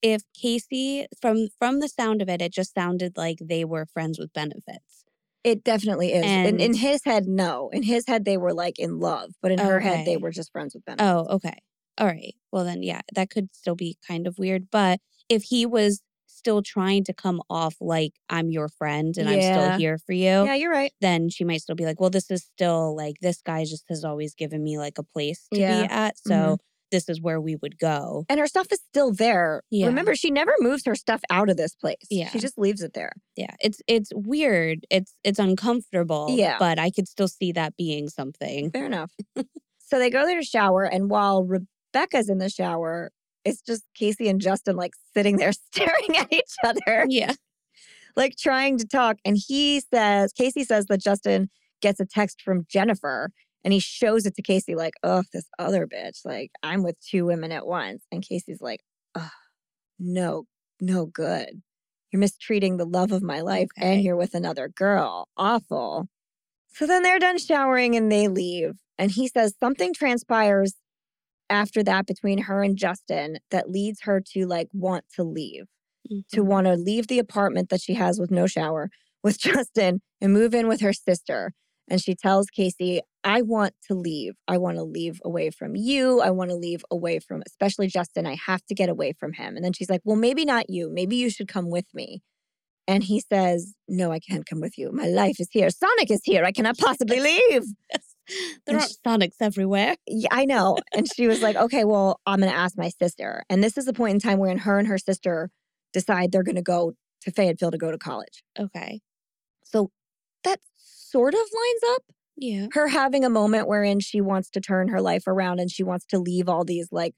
if Casey from from the sound of it, it just sounded like they were friends with benefits. It definitely is. And in, in his head, no. In his head, they were like in love, but in her head, they were just friends with benefits. Oh, okay. All right. Well, then, yeah, that could still be kind of weird. But if he was still trying to come off like I'm your friend and yeah. I'm still here for you. Yeah, you're right. Then she might still be like, well, this is still like this guy just has always given me like a place to yeah. be at. So mm-hmm. This is where we would go. And her stuff is still there. Yeah. Remember, she never moves her stuff out of this place. Yeah. She just leaves it there. Yeah. It's it's weird. It's it's uncomfortable. Yeah. But I could still see that being something. Fair enough. so they go there to shower, and while Rebekah's in the shower, it's just Casey and Justin like sitting there (laughs) staring at each other. Yeah. Like trying to talk. And he says, Casey says that Justin gets a text from Jennifer and he shows it to Casey, like, oh, this other bitch. Like, I'm with two women at once. And Casey's like, oh, no, no good. You're mistreating the love of my life okay. and you're with another girl. Awful. So then they're done showering and they leave. And he says something transpires after that between her and Justin that leads her to like want to leave, mm-hmm. to want to leave the apartment that she has with no shower with (laughs) Justin and move in with her sister. And she tells Casey, I want to leave. I want to leave away from you. I want to leave away from, especially Justin. I have to get away from him. And then she's like, Well, maybe not you. Maybe you should come with me. And he says, No, I can't come with you. My life is here. Sonic is here. I cannot possibly (laughs) leave. There are Sonics everywhere. Yeah, I know. And she was like, Okay, well, I'm going to ask my sister. And this is the point in time where her and her sister decide they're going to go to Fayetteville to go to college. Okay. So that sort of lines up yeah. Her having a moment wherein she wants to turn her life around and she wants to leave all these like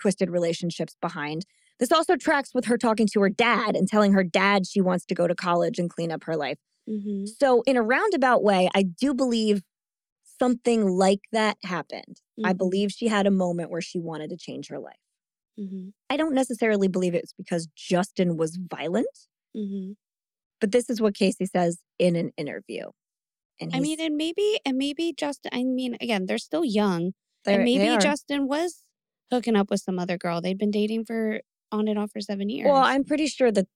twisted relationships behind. This also tracks with her talking to her dad and telling her dad she wants to go to college and clean up her life. Mm-hmm. So, in a roundabout way, I do believe something like that happened. Mm-hmm. I believe she had a moment where she wanted to change her life. Mm-hmm. I don't necessarily believe it's because Justin was violent, mm-hmm. but this is what Casey says in an interview. And I mean, and maybe, and maybe Justin, I mean, again, they're still young. And maybe Justin was hooking up with some other girl. They'd been dating for on and off for seven years. Well, I'm pretty sure that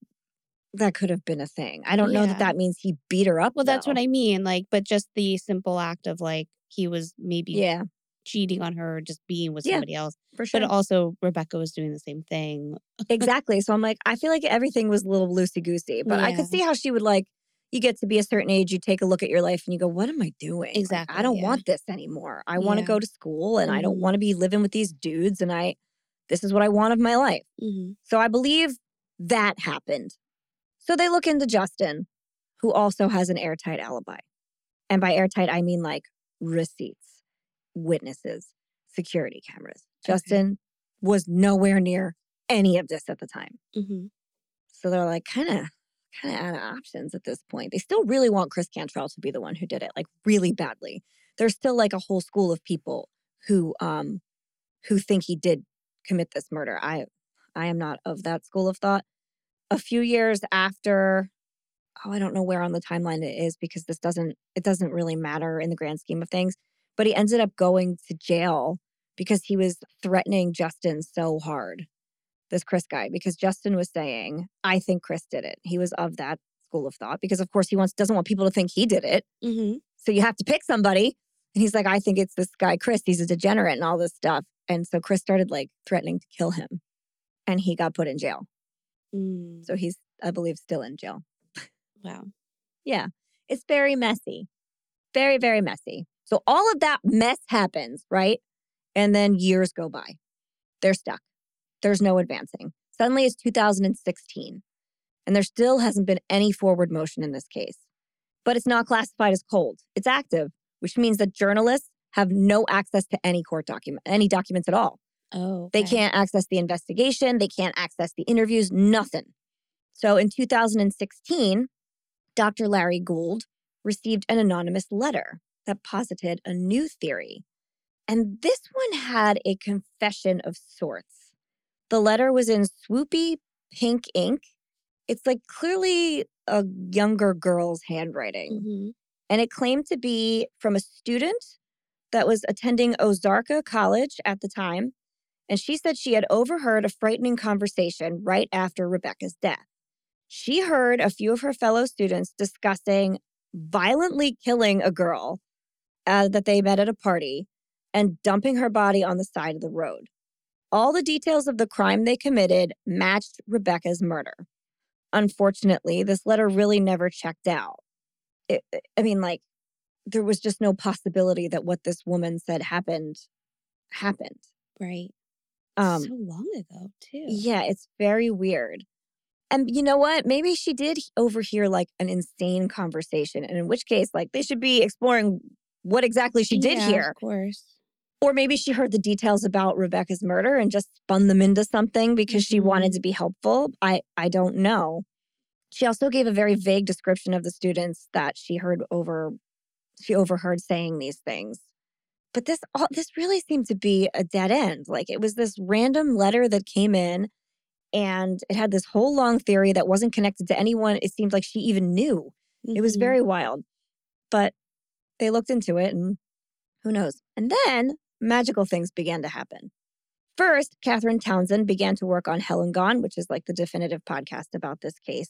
that could have been a thing. I don't yeah. know that that means he beat her up. Well, though. that's what I mean. Like, but just the simple act of like he was maybe yeah cheating on her or just being with somebody yeah, else. For sure. But also Rebekah was doing the same thing. exactly. So I'm like, I feel like everything was a little loosey goosey. But yeah. I could see how she would like you get to be a certain age, you take a look at your life and you go, what am I doing? Exactly. Like, I don't yeah. want this anymore. I want to Yeah. go to school and I don't Mhm. want to be living with these dudes. And I, this is what I want of my life. hmm So I believe that happened. So they look into Justin, who also has an airtight alibi. And by airtight, I mean like receipts, witnesses, security cameras. Okay. Justin was nowhere near any of this at the time. hmm So they're like kind of kind of out of options at this point. They still really want Chris Cantrell to be the one who did it, like really badly. There's still like a whole school of people who um who think he did commit this murder. I I am not of that school of thought. A few years after oh, I don't know where on the timeline it is because this doesn't it doesn't really matter in the grand scheme of things, but he ended up going to jail because he was threatening Justin so hard this Chris guy because Justin was saying, I think Chris did it. He was of that school of thought because of course he wants doesn't want people to think he did it. hmm So you have to pick somebody. And he's like, I think it's this guy, Chris. He's a degenerate and all this stuff. And so Chris started like threatening to kill him. And he got put in jail. Mm. So he's, I believe, still in jail. Wow. Yeah. It's very messy. Very, very messy. So all of that mess happens, right? And then years go by. They're stuck. There's no advancing. Suddenly it's 2016, and there still hasn't been any forward motion in this case. But it's not classified as cold. It's active, which means that journalists have no access to any court document, any documents at all. Oh, They can't access the investigation, they can't access the interviews, nothing. So in 2016, Dr. Larry Gould received an anonymous letter that posited a new theory. And this one had a confession of sorts. The letter was in swoopy pink ink. It's like clearly a younger girl's handwriting Mhm. and it claimed to be from a student that was attending Ozarka College at the time. And she said she had overheard a frightening conversation right after Rebekah's death. She heard a few of her fellow students discussing violently killing a girl uh, that they met at a party and dumping her body on the side of the road. All the details of the crime they committed matched Rebekah's murder. Unfortunately, this letter really never checked out it, I mean, like, there was just no possibility that what this woman said happened happened. Right. Um, so long ago, too. yeah, it's very weird. And you know what? Maybe she did overhear like an insane conversation, and in which case, like, they should be exploring what exactly she did Yeah, here. Of course. Or maybe she heard the details about Rebekah's murder and just spun them into something because she wanted Mhm. to be helpful. I I don't know. She also gave a very vague description of the students that she heard over she overheard saying these things. But this all this really seemed to be a dead end. Like it was this random letter that came in and it had this whole long theory that wasn't connected to anyone it seemed like she even knew. It was Mhm. very wild. But they looked into it and who knows. And then magical things began to happen. First, Catherine Townsend began to work on Hell and Gone, which is like the definitive podcast about this case.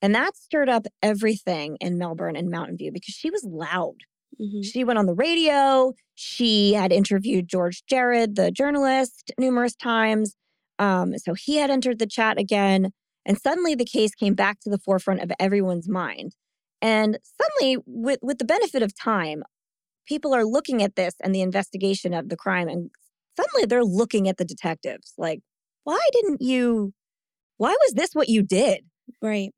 And that stirred up everything in Melbourne and Mountain View because she was loud. Mm-hmm. She went on the radio. She had interviewed George Jared, the journalist, numerous times. Um, so he had entered the chat again. And suddenly the case came back to the forefront of everyone's mind. And suddenly, with, with the benefit of time, people are looking at this and the investigation of the crime, and suddenly they're looking at the detectives like, why didn't you, why was this what you did? Right.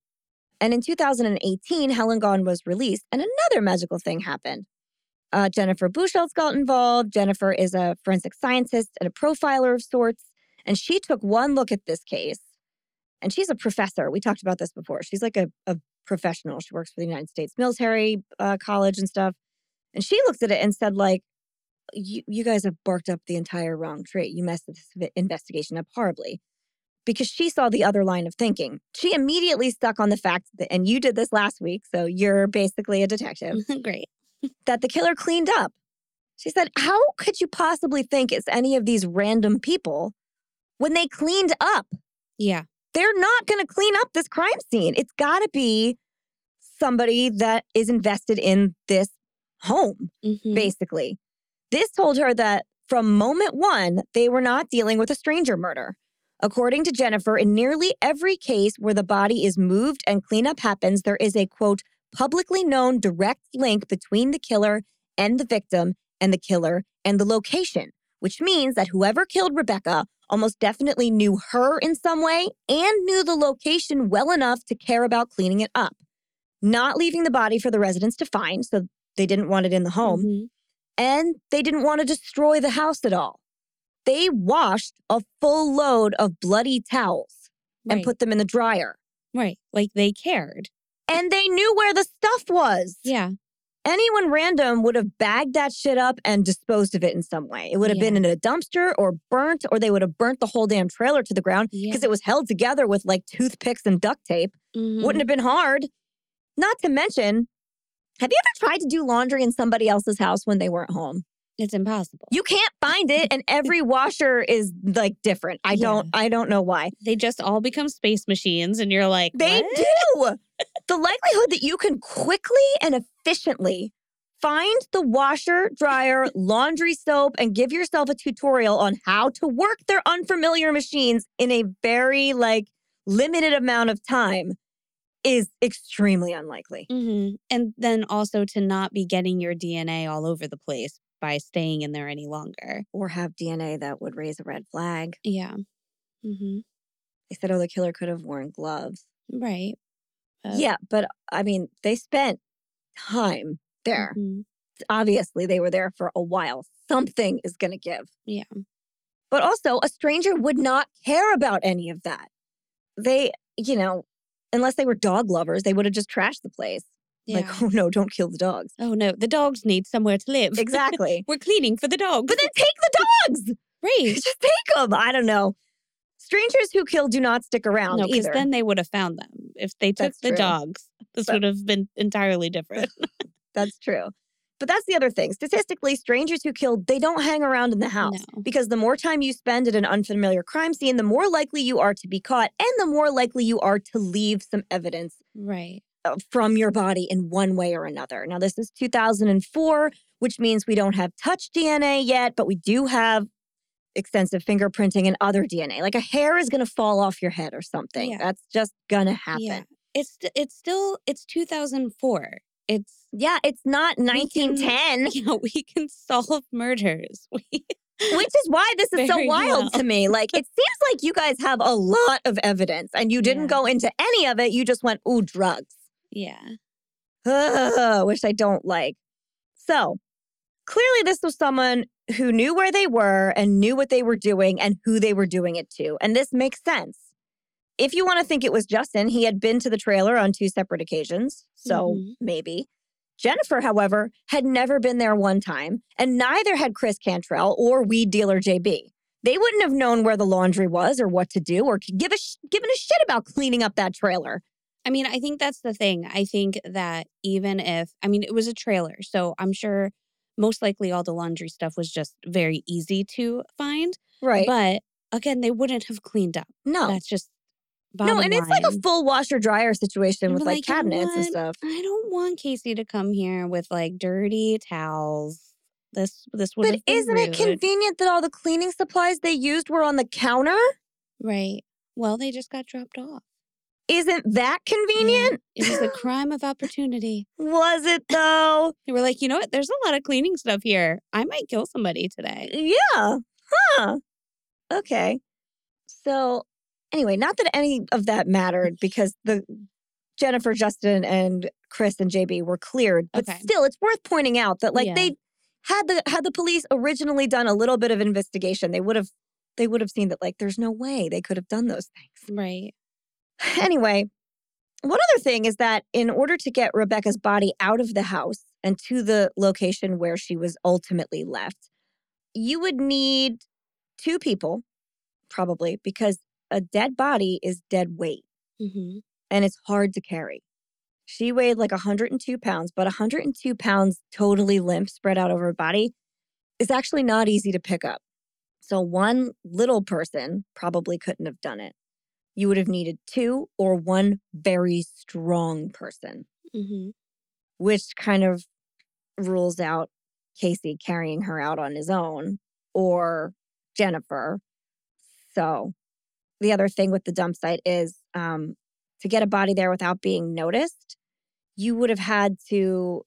And in 2018, Hell and Gone was released, and another magical thing happened. Uh, Jennifer Bucholtz got involved. Jennifer is a forensic scientist and a profiler of sorts. And she took one look at this case. And she's a professor. We talked about this before. She's like a, a professional. She works for the United States military uh, college and stuff. And she looked at it and said, like, you, you guys have barked up the entire wrong tree. You messed this investigation up horribly because she saw the other line of thinking. She immediately stuck on the fact that, and you did this last week, so you're basically a detective. (laughs) Great. that the killer cleaned up. She said, How could you possibly think it's any of these random people when they cleaned up? Yeah. They're not going to clean up this crime scene. It's got to be somebody that is invested in this home, mm-hmm. basically. This told her that from moment one, they were not dealing with a stranger murder. According to Jennifer, in nearly every case where the body is moved and cleanup happens, there is a quote, publicly known direct link between the killer and the victim and the killer and the location, which means that whoever killed Rebekah almost definitely knew her in some way and knew the location well enough to care about cleaning it up, not leaving the body for the residents to find. So they didn't want it in the home. Mm-hmm. And they didn't want to destroy the house at all they washed a full load of bloody towels right. and put them in the dryer. Right. Like they cared. And they knew where the stuff was. Yeah. Anyone random would have bagged that shit up and disposed of it in some way. It would have yeah. been in a dumpster or burnt, or they would have burnt the whole damn trailer to the ground because yeah. it was held together with like toothpicks and duct tape. Mm-hmm. Wouldn't have been hard. Not to mention, have you ever tried to do laundry in somebody else's house when they weren't home? It's impossible. You can't find it and (laughs) every washer is like different. I yeah. don't I don't know why. They just all become space machines and you're like They what? do. (laughs) the likelihood that you can quickly and efficiently find the washer, dryer, (laughs) laundry soap and give yourself a tutorial on how to work their unfamiliar machines in a very like limited amount of time is extremely unlikely. Mm-hmm. And then also to not be getting your DNA all over the place by staying in there any longer. Or have DNA that would raise a red flag. Yeah. Mm-hmm. They said, oh, the killer could have worn gloves. Right. Uh, yeah, but I mean, they spent time there. Mm-hmm. Obviously, they were there for a while. Something is going to give. Yeah. But also, a stranger would not care about any of that. They, you know, unless they were dog lovers, they would have just trashed the place. Yeah. Like, (laughs) oh no, don't kill the dogs. Oh no, the dogs need somewhere to live. Exactly. (laughs) We're cleaning for the dogs. But then take the dogs. (laughs) right. Just take them. I don't know. Strangers who kill do not stick around. No, because then they would have found them. If they took that's the true. dogs, this but, would have been entirely different. that's true. But that's the other thing. Statistically, strangers who kill, they don't hang around in the house no. because the more time you spend at an unfamiliar crime scene, the more likely you are to be caught and the more likely you are to leave some evidence. Right. Uh, from your body in one way or another. Now, this is 2004, which means we don't have touch DNA yet, but we do have extensive fingerprinting and other DNA. Like a hair is going to fall off your head or something. Yeah. That's just going to happen. Yeah. It's it's still it's 2004. It's yeah, it's not 1910. We can, know, (laughs) we can solve murders. (laughs) We which is why this is so wild well. to me. Like, it seems like you guys have a lot of evidence and you didn't yeah. go into any of it. You just went, ooh, drugs. Yeah. Ugh, which I don't like. So clearly, this was someone who knew where they were and knew what they were doing and who they were doing it to. And this makes sense. If you want to think it was Justin, he had been to the trailer on two separate occasions. So mm-hmm. maybe. Jennifer, however, had never been there one time, and neither had Chris Cantrell or weed dealer JB. They wouldn't have known where the laundry was or what to do or give a sh- given a shit about cleaning up that trailer. I mean, I think that's the thing. I think that even if, I mean, it was a trailer, so I'm sure most likely all the laundry stuff was just very easy to find. Right. But again, they wouldn't have cleaned up. No. That's just no, and line. it's like a full washer dryer situation with like, like cabinets and stuff. I don't want Casey to come here with like dirty towels. This this would But isn't rude. it convenient that all the cleaning supplies they used were on the counter? Right. Well, they just got dropped off. Isn't that convenient? Yeah. It was a (laughs) crime of opportunity. Was it though? They were like, you know what? There's a lot of cleaning stuff here. I might kill somebody today. Yeah. Huh. Okay. So, anyway, not that any of that mattered (laughs) because the Jennifer, Justin, and Chris and JB were cleared, but Okay. still, it's worth pointing out that like Yeah. they had the had the police originally done a little bit of investigation, they would have they would have seen that like there's no way they could have done those things. Right. (laughs) Anyway, one other thing is that in order to get Rebekah's body out of the house and to the location where she was ultimately left, you would need two people, probably, because a dead body is dead weight Mm-hmm. and it's hard to carry. She weighed like 102 pounds, but 102 pounds totally limp, spread out over her body, is actually not easy to pick up. So one little person probably couldn't have done it. You would have needed two or one very strong person, Mm-hmm. which kind of rules out Casey carrying her out on his own or Jennifer. So the other thing with the dump site is um, to get a body there without being noticed, you would have had to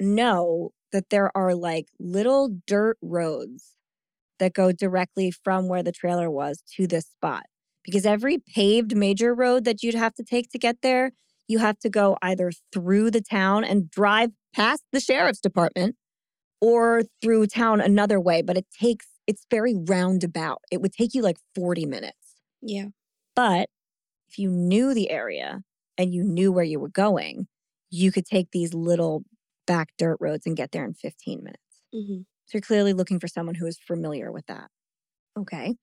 know that there are like little dirt roads that go directly from where the trailer was to this spot. Because every paved major road that you'd have to take to get there, you have to go either through the town and drive past the sheriff's department or through town another way. But it takes, it's very roundabout. It would take you like 40 minutes. Yeah. But if you knew the area and you knew where you were going, you could take these little back dirt roads and get there in 15 minutes. Mm-hmm. So you're clearly looking for someone who is familiar with that. Okay.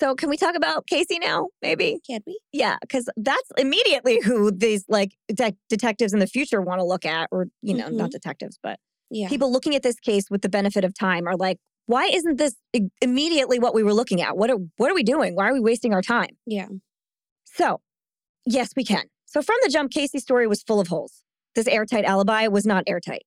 So can we talk about Casey now? Maybe. Can we? Yeah, because that's immediately who these like detec detectives in the future want to look at, or you know, not detectives, but Yeah. people looking at this case with the benefit of time are like, why isn't this immediately what we were looking at? What are what are we doing? Why are we wasting our time? Yeah. So, yes, we can. So, from the jump, Casey's story was full of holes. This airtight alibi was not airtight.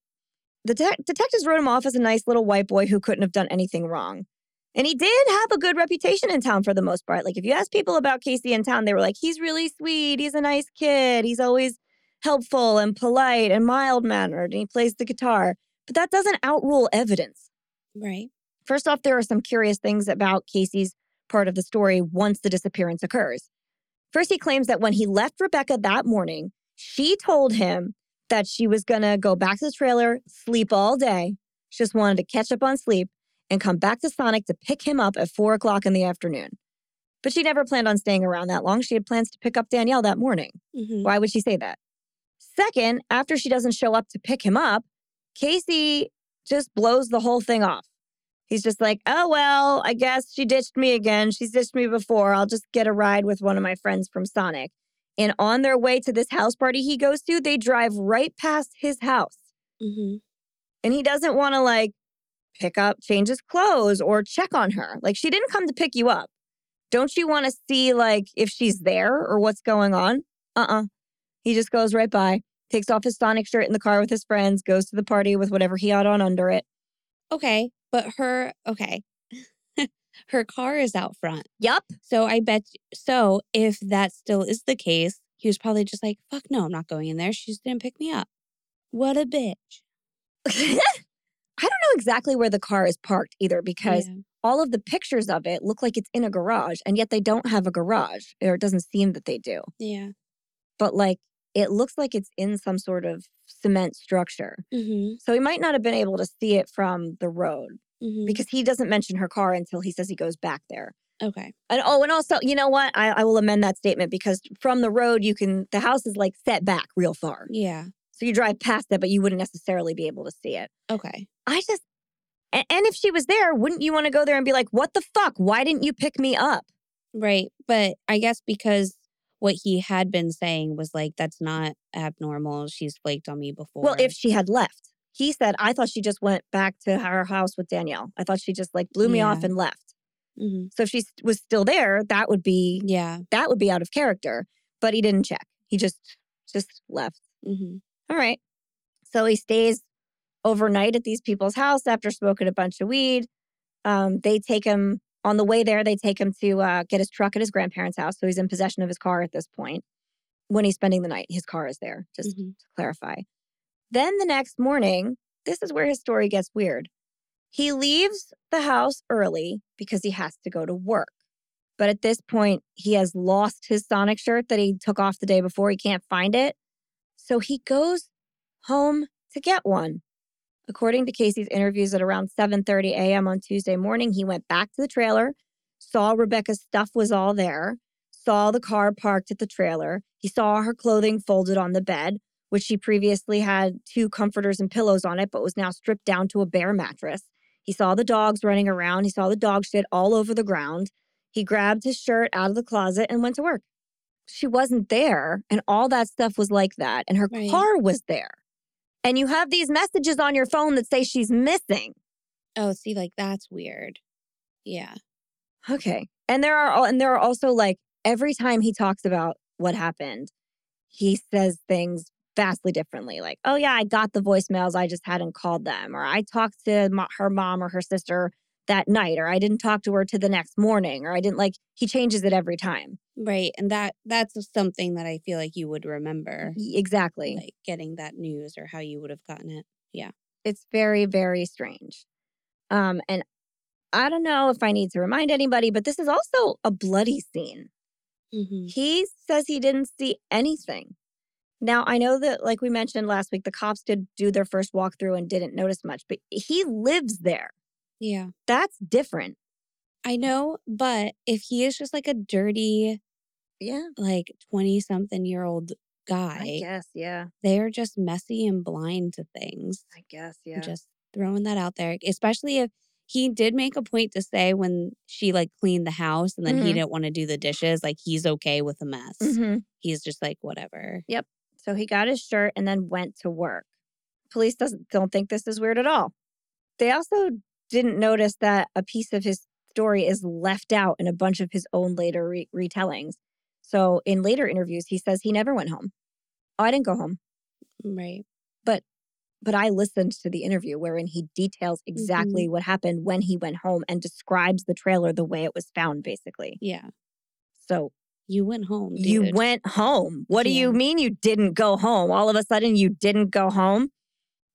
The de- detectives wrote him off as a nice little white boy who couldn't have done anything wrong. And he did have a good reputation in town for the most part. Like, if you ask people about Casey in town, they were like, he's really sweet. He's a nice kid. He's always helpful and polite and mild mannered, and he plays the guitar. But that doesn't outrule evidence. Right. First off, there are some curious things about Casey's part of the story once the disappearance occurs. First, he claims that when he left Rebekah that morning, she told him that she was going to go back to the trailer, sleep all day. She just wanted to catch up on sleep and come back to Sonic to pick him up at four o'clock in the afternoon. But she never planned on staying around that long. She had plans to pick up Danielle that morning. Mm-hmm. Why would she say that? Second, after she doesn't show up to pick him up, Casey just blows the whole thing off. He's just like, oh, well, I guess she ditched me again. She's ditched me before. I'll just get a ride with one of my friends from Sonic. And on their way to this house party he goes to, they drive right past his house. Mm-hmm. And he doesn't want to like pick up, change his clothes, or check on her. Like, she didn't come to pick you up. Don't you want to see like if she's there or what's going on? Uh uh He just goes right by, takes off his Sonic shirt in the car with his friends, goes to the party with whatever he had on under it. Okay. But her, okay. (laughs) her car is out front. Yup. So I bet, so if that still is the case, he was probably just like, fuck no, I'm not going in there. She just didn't pick me up. What a bitch. (laughs) I don't know exactly where the car is parked either because Yeah. all of the pictures of it look like it's in a garage and yet they don't have a garage or it doesn't seem that they do. Yeah. But like it looks like it's in some sort of cement structure. Mm-hmm. So he might not have been able to see it from the road Mm-hmm. because he doesn't mention her car until he says he goes back there. Okay. And oh, and also, you know what? I, I will amend that statement because from the road, you can, the house is like set back real far. Yeah. So you drive past it, but you wouldn't necessarily be able to see it. Okay. I just, a- and if she was there, wouldn't you want to go there and be like, what the fuck? Why didn't you pick me up? Right. But I guess because what he had been saying was like, that's not abnormal. She's flaked on me before. Well, if she had left, he said, I thought she just went back to her house with Danielle. I thought she just like blew me off and left. Mhm. So if she was still there, that would be, Yeah. that would be out of character. But he didn't check. He just, just left. hmm All right. So he stays overnight at these people's house after smoking a bunch of weed. Um, they take him on the way there, they take him to uh, get his truck at his grandparents' house. So he's in possession of his car at this point. When he's spending the night, his car is there, just mm-hmm. to clarify. Then the next morning, this is where his story gets weird. He leaves the house early because he has to go to work. But at this point, he has lost his Sonic shirt that he took off the day before. He can't find it. So he goes home to get one. According to Casey's interviews at around 7:30 a.m. on Tuesday morning, he went back to the trailer, saw Rebekah's stuff was all there, saw the car parked at the trailer. He saw her clothing folded on the bed, which she previously had two comforters and pillows on it, but was now stripped down to a bare mattress. He saw the dogs running around. He saw the dog shit all over the ground. He grabbed his shirt out of the closet and went to work. She wasn't there, and all that stuff was like that, and her right. car was there and you have these messages on your phone that say she's missing. Oh, see, like that's weird. Yeah. Okay. And there are and there are also like every time he talks about what happened, he says things vastly differently. Like, oh yeah, I got the voicemails, I just hadn't called them, or I talked to her mom or her sister that night or I didn't talk to her to the next morning or I didn't like he changes it every time. Right. And that that's something that I feel like you would remember. Exactly. Like getting that news or how you would have gotten it. Yeah. It's very very strange. Um and I don't know if I need to remind anybody but this is also a bloody scene. Mm-hmm. He says he didn't see anything. Now, I know that, like we mentioned last week, the cops did do their first walkthrough and didn't notice much, but he lives there. Yeah. That's different. I know, but if he is just like a dirty, yeah, like 20 something year old guy, I guess, yeah. They're just messy and blind to things. I guess, yeah. Just throwing that out there, especially if he did make a point to say when she like cleaned the house and then mm-hmm. he didn't want to do the dishes, like he's okay with a mess. Mm-hmm. He's just like, whatever. Yep. So he got his shirt and then went to work. Police doesn't don't think this is weird at all. They also didn't notice that a piece of his story is left out in a bunch of his own later re- retellings. So in later interviews, he says he never went home. Oh, I didn't go home. Right. But but I listened to the interview wherein he details exactly mm-hmm. what happened when he went home and describes the trailer the way it was found, basically. Yeah. So you went home. Dude. You went home. What yeah. do you mean you didn't go home? All of a sudden you didn't go home?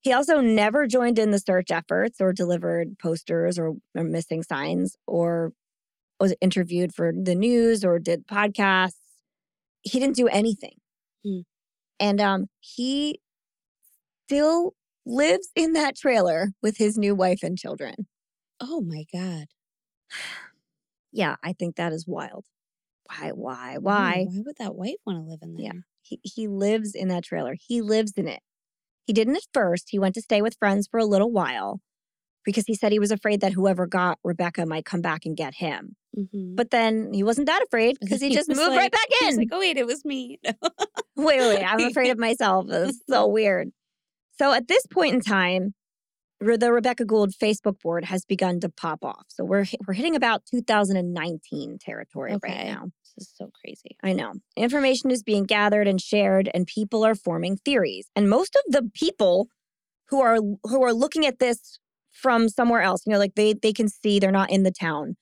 He also never joined in the search efforts or delivered posters or, or missing signs or was interviewed for the news or did podcasts. He didn't do anything. Hmm. And um, he still lives in that trailer with his new wife and children. Oh my God. (sighs) yeah, I think that is wild. Why, why, why? why would that wife want to live in there? Yeah. He, he lives in that trailer. He lives in it. He didn't at first. He went to stay with friends for a little while because he said he was afraid that whoever got Rebekah might come back and get him. Mm-hmm. But then he wasn't that afraid because he, he just moved like, right back in. like, oh, wait, it was me. (laughs) wait, wait, I'm afraid of myself. It's so weird. So at this point in time, the Rebekah Gould Facebook board has begun to pop off. So we're we're hitting about 2019 territory okay. right now. This is so crazy. I know. Information is being gathered and shared and people are forming theories. And most of the people who are who are looking at this from somewhere else, you know, like they they can see they're not in the town.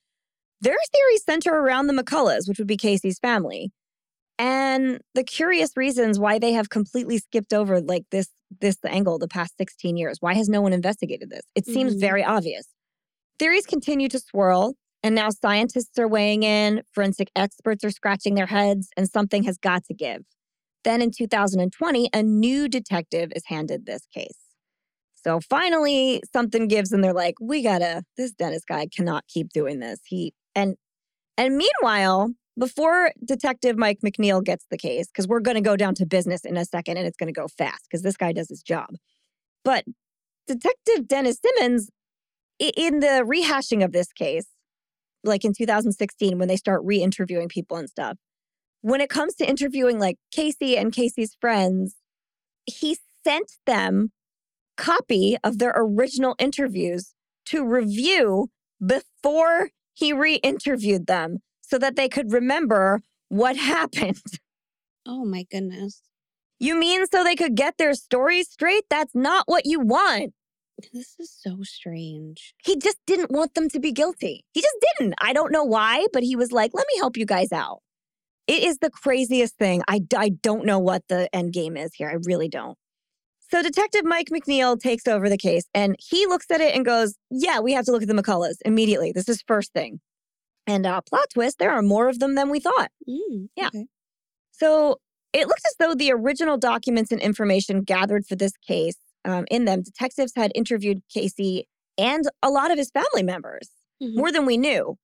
Their theories center around the McCulloughs, which would be Casey's family. And the curious reasons why they have completely skipped over like this this angle the past 16 years. Why has no one investigated this? It seems mm-hmm. very obvious. Theories continue to swirl, and now scientists are weighing in, forensic experts are scratching their heads, and something has got to give. Then in 2020, a new detective is handed this case. So finally, something gives, and they're like, "We gotta. This Dennis guy cannot keep doing this." He and and meanwhile, before Detective Mike McNeil gets the case, because we're going to go down to business in a second, and it's going to go fast because this guy does his job. But Detective Dennis Simmons, in the rehashing of this case, like in 2016 when they start re-interviewing people and stuff. When it comes to interviewing like Casey and Casey's friends, he sent them copy of their original interviews to review before he re-interviewed them so that they could remember what (laughs) happened. Oh my goodness. You mean so they could get their stories straight? That's not what you want. This is so strange. He just didn't want them to be guilty. He just didn't. I don't know why, but he was like, let me help you guys out. It is the craziest thing. I, I don't know what the end game is here. I really don't. So Detective Mike McNeil takes over the case and he looks at it and goes, Yeah, we have to look at the McCulloughs immediately. This is first thing. And uh, plot twist, there are more of them than we thought. Mm, yeah. Okay. So it looks as though the original documents and information gathered for this case, um, in them, detectives had interviewed Casey and a lot of his family members, Mhm. more than we knew.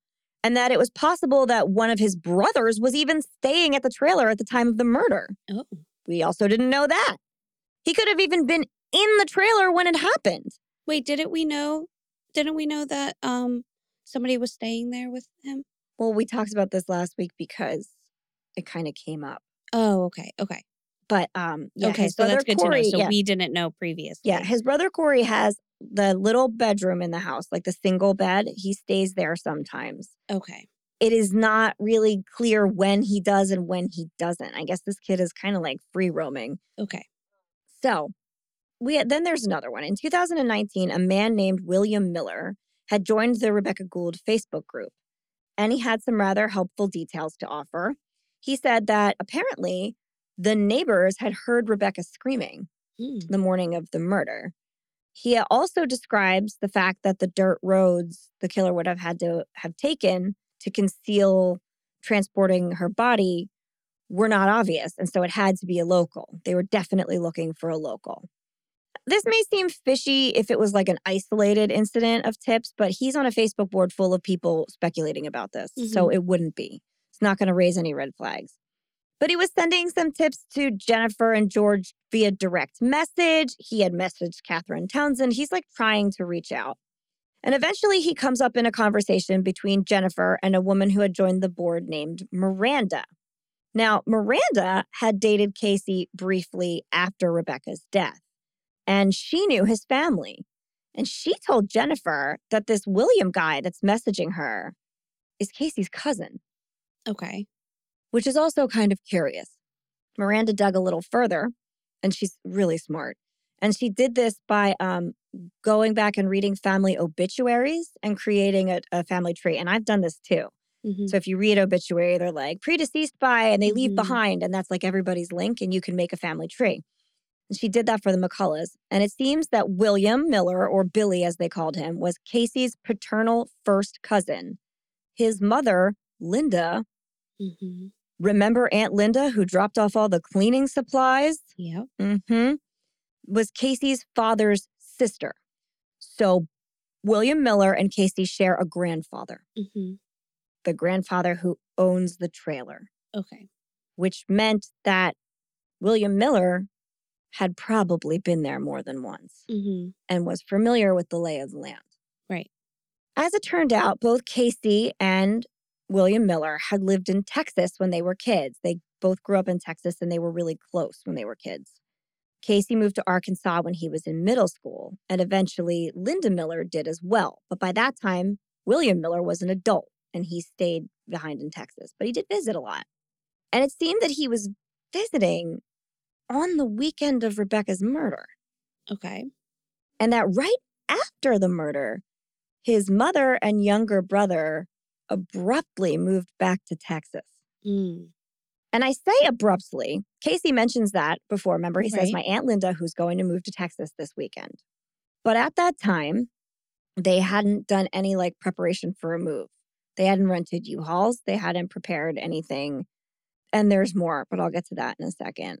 And that it was possible that one of his brothers was even staying at the trailer at the time of the murder. Oh. We also didn't know that. He could have even been in the trailer when it happened. Wait, didn't we know? Didn't we know that um somebody was staying there with him? Well, we talked about this last week because it kind of came up. Oh, okay, okay, But um, yeah, okay. So that's good Corey, to know. So yeah, we didn't know previously. yeah, his brother Corey has the little bedroom in the house, like the single bed. He stays there sometimes. Okay. It is not really clear when he does and when he doesn't. I guess this kid is kind of like free roaming. Okay. So, we then there's another one. In 2019, a man named William Miller had joined the Rebekah Gould Facebook group, and he had some rather helpful details to offer. He said that apparently the neighbors had heard Rebekah screaming Mm. the morning of the murder. He also describes the fact that the dirt roads the killer would have had to have taken to conceal transporting her body were not obvious. And so it had to be a local. They were definitely looking for a local. This may seem fishy if it was like an isolated incident of tips, but he's on a Facebook board full of people speculating about this. So mm-hmm. it wouldn't be. It's not going to raise any red flags. But he was sending some tips to Jennifer and George via direct message. He had messaged Catherine Townsend. He's like trying to reach out. And eventually he comes up in a conversation between Jennifer and a woman who had joined the board named Miranda. Now, Miranda had dated Casey briefly after Rebekah's death, and she knew his family. And she told Jennifer that this William guy that's messaging her is Casey's cousin Okay. which is also kind of curious. Miranda dug a little further, and she's really smart. And she did this by um, going back and reading family obituaries and creating a, a family tree. And I've done this too. Mhm. So if you read obituary, they're like predeceased by, and they leave Mhm. behind, and that's like everybody's link, and you can make a family tree. She did that for the McCulloughs. And it seems that William Miller, or Billy as they called him, was Casey's paternal first cousin. His mother, Linda, Mhm. Remember Aunt Linda who dropped off all the cleaning supplies? Yep. Mm-hmm. Was Casey's father's sister. So William Miller and Casey share a grandfather, mm-hmm. the grandfather who owns the trailer, Okay. which meant that William Miller had probably been there more than once hmm and was familiar with the lay of the land. Right. As it turned out, both Casey and William Miller had lived in Texas when they were kids. They both grew up in Texas and they were really close when they were kids. Casey moved to Arkansas when he was in middle school, and eventually Linda Miller did as well. But by that time, William Miller was an adult and he stayed behind in Texas, but he did visit a lot. And it seemed that he was visiting on the weekend of Rebekah's murder Okay. and that right after the murder, his mother and younger brother abruptly moved back to Texas. Mm. And I say abruptly, Casey mentions that before. Remember, he says, My Aunt Linda, who's going to move to Texas this weekend. But at that time, they hadn't done any like preparation for a move. They hadn't rented U Hauls, they hadn't prepared anything. And there's more, but I'll get to that in a second.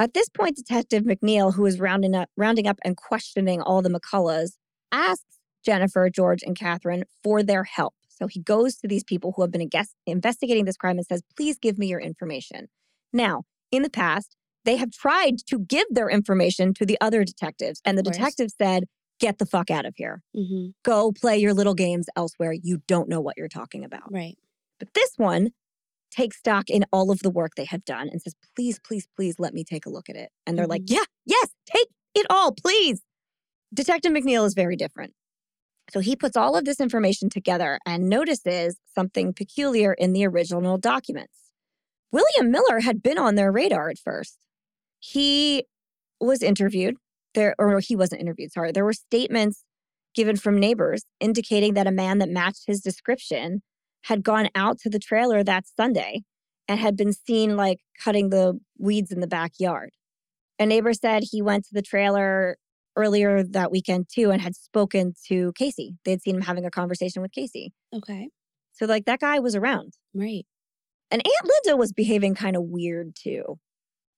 At this point, Detective McNeil, who is rounding up, rounding up and questioning all the McCulloughs, asks Jennifer, George, and Catherine for their help. So he goes to these people who have been investigating this crime and says, please give me your information. Now, in the past, they have tried to give their information to the other detectives, and the detective said, get the fuck out of here. hmm Go play your little games elsewhere. You don't know what you're talking about. Right. But this one takes stock in all of the work they have done and says, please, please, please let me take a look at it. And they're like, mm-hmm. yeah, yes, take it all, please. Detective McNeil is very different. So he puts all of this information together and notices something peculiar in the original documents. William Miller had been on their radar at first. He was interviewed there, or he wasn't interviewed, sorry. There were statements given from neighbors indicating that a man that matched his description had gone out to the trailer that Sunday and had been seen like cutting the weeds in the backyard. A neighbor said he went to the trailer earlier that weekend too and had spoken to Casey. They had seen him having a conversation with Casey. Okay. So, like, that guy was around. Right. And Aunt Linda was behaving kind of weird too.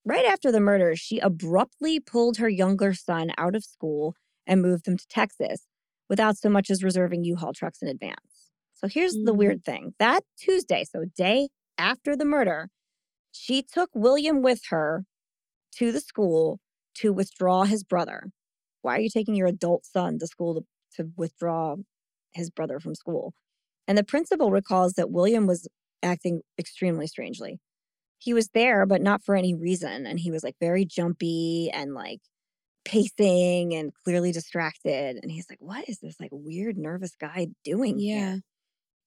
Right after the murder, she abruptly pulled her younger son out of school and moved them to Texas without so much as reserving U Haul trucks in advance. So here's mm. the weird thing that Tuesday, so day after the murder, she took William with her to the school to withdraw his brother. Why are you taking your adult son to school to, to withdraw his brother from school? And the principal recalls that William was acting extremely strangely. He was there, but not for any reason. And he was like very jumpy and like pacing and clearly distracted. And he's like, what is this like weird, nervous guy doing yeah. here?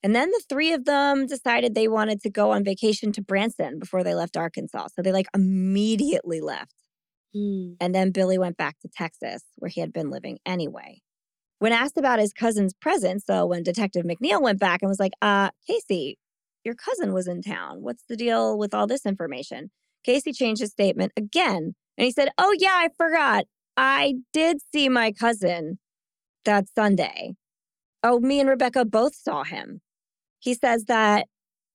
And then the three of them decided they wanted to go on vacation to Branson before they left Arkansas. So they like immediately left. Mm. And then Billy went back to Texas, where he had been living anyway. When asked about his cousin's presence, so when Detective McNeil went back and was like, uh, Casey, your cousin was in town. What's the deal with all this information? Casey changed his statement again. And he said, Oh, yeah, I forgot. I did see my cousin that Sunday. Oh, me and Rebekah both saw him. He says that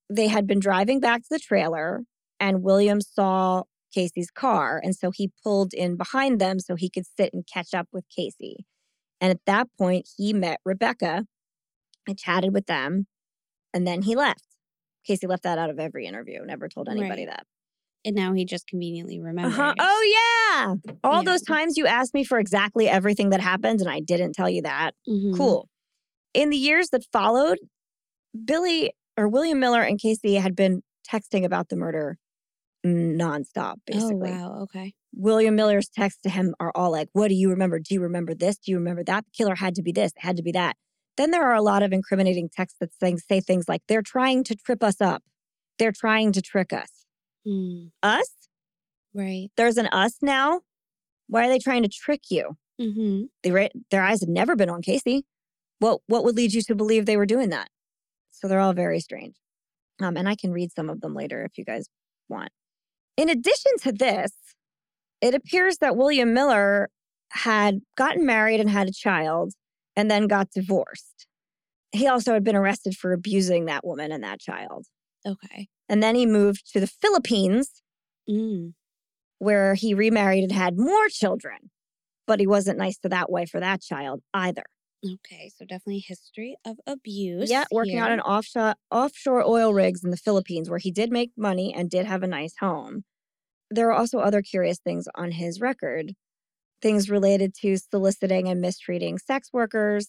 they had been driving back to the trailer and William saw Casey's car. And so he pulled in behind them so he could sit and catch up with Casey. And at that point, he met Rebekah and chatted with them. And then he left. Casey left that out of every interview, never told anybody right. that. And now he just conveniently remembers. Uh-huh. Oh, yeah. All yeah. those times you asked me for exactly everything that happened, and I didn't tell you that. Mm-hmm. Cool. In the years that followed, Billy or William Miller and Casey had been texting about the murder nonstop, oh, basically. Oh, wow. Okay. William Miller's texts to him are all like, What do you remember? Do you remember this? Do you remember that? The killer had to be this, it had to be that. Then there are a lot of incriminating texts that say, say things like, They're trying to trip us up. They're trying to trick us. Mm. Us? Right. There's an us now. Why are they trying to trick you? Mm-hmm. They, their eyes had never been on Casey. What, what would lead you to believe they were doing that? So they're all very strange. Um, and I can read some of them later if you guys want. In addition to this, it appears that William Miller had gotten married and had a child and then got divorced. He also had been arrested for abusing that woman and that child. Okay. And then he moved to the Philippines, mm. where he remarried and had more children. But he wasn't nice to that wife or that child either. Okay, so definitely history of abuse. Yeah, working here. on an offshore offshore oil rigs in the Philippines where he did make money and did have a nice home. There are also other curious things on his record. Things related to soliciting and mistreating sex workers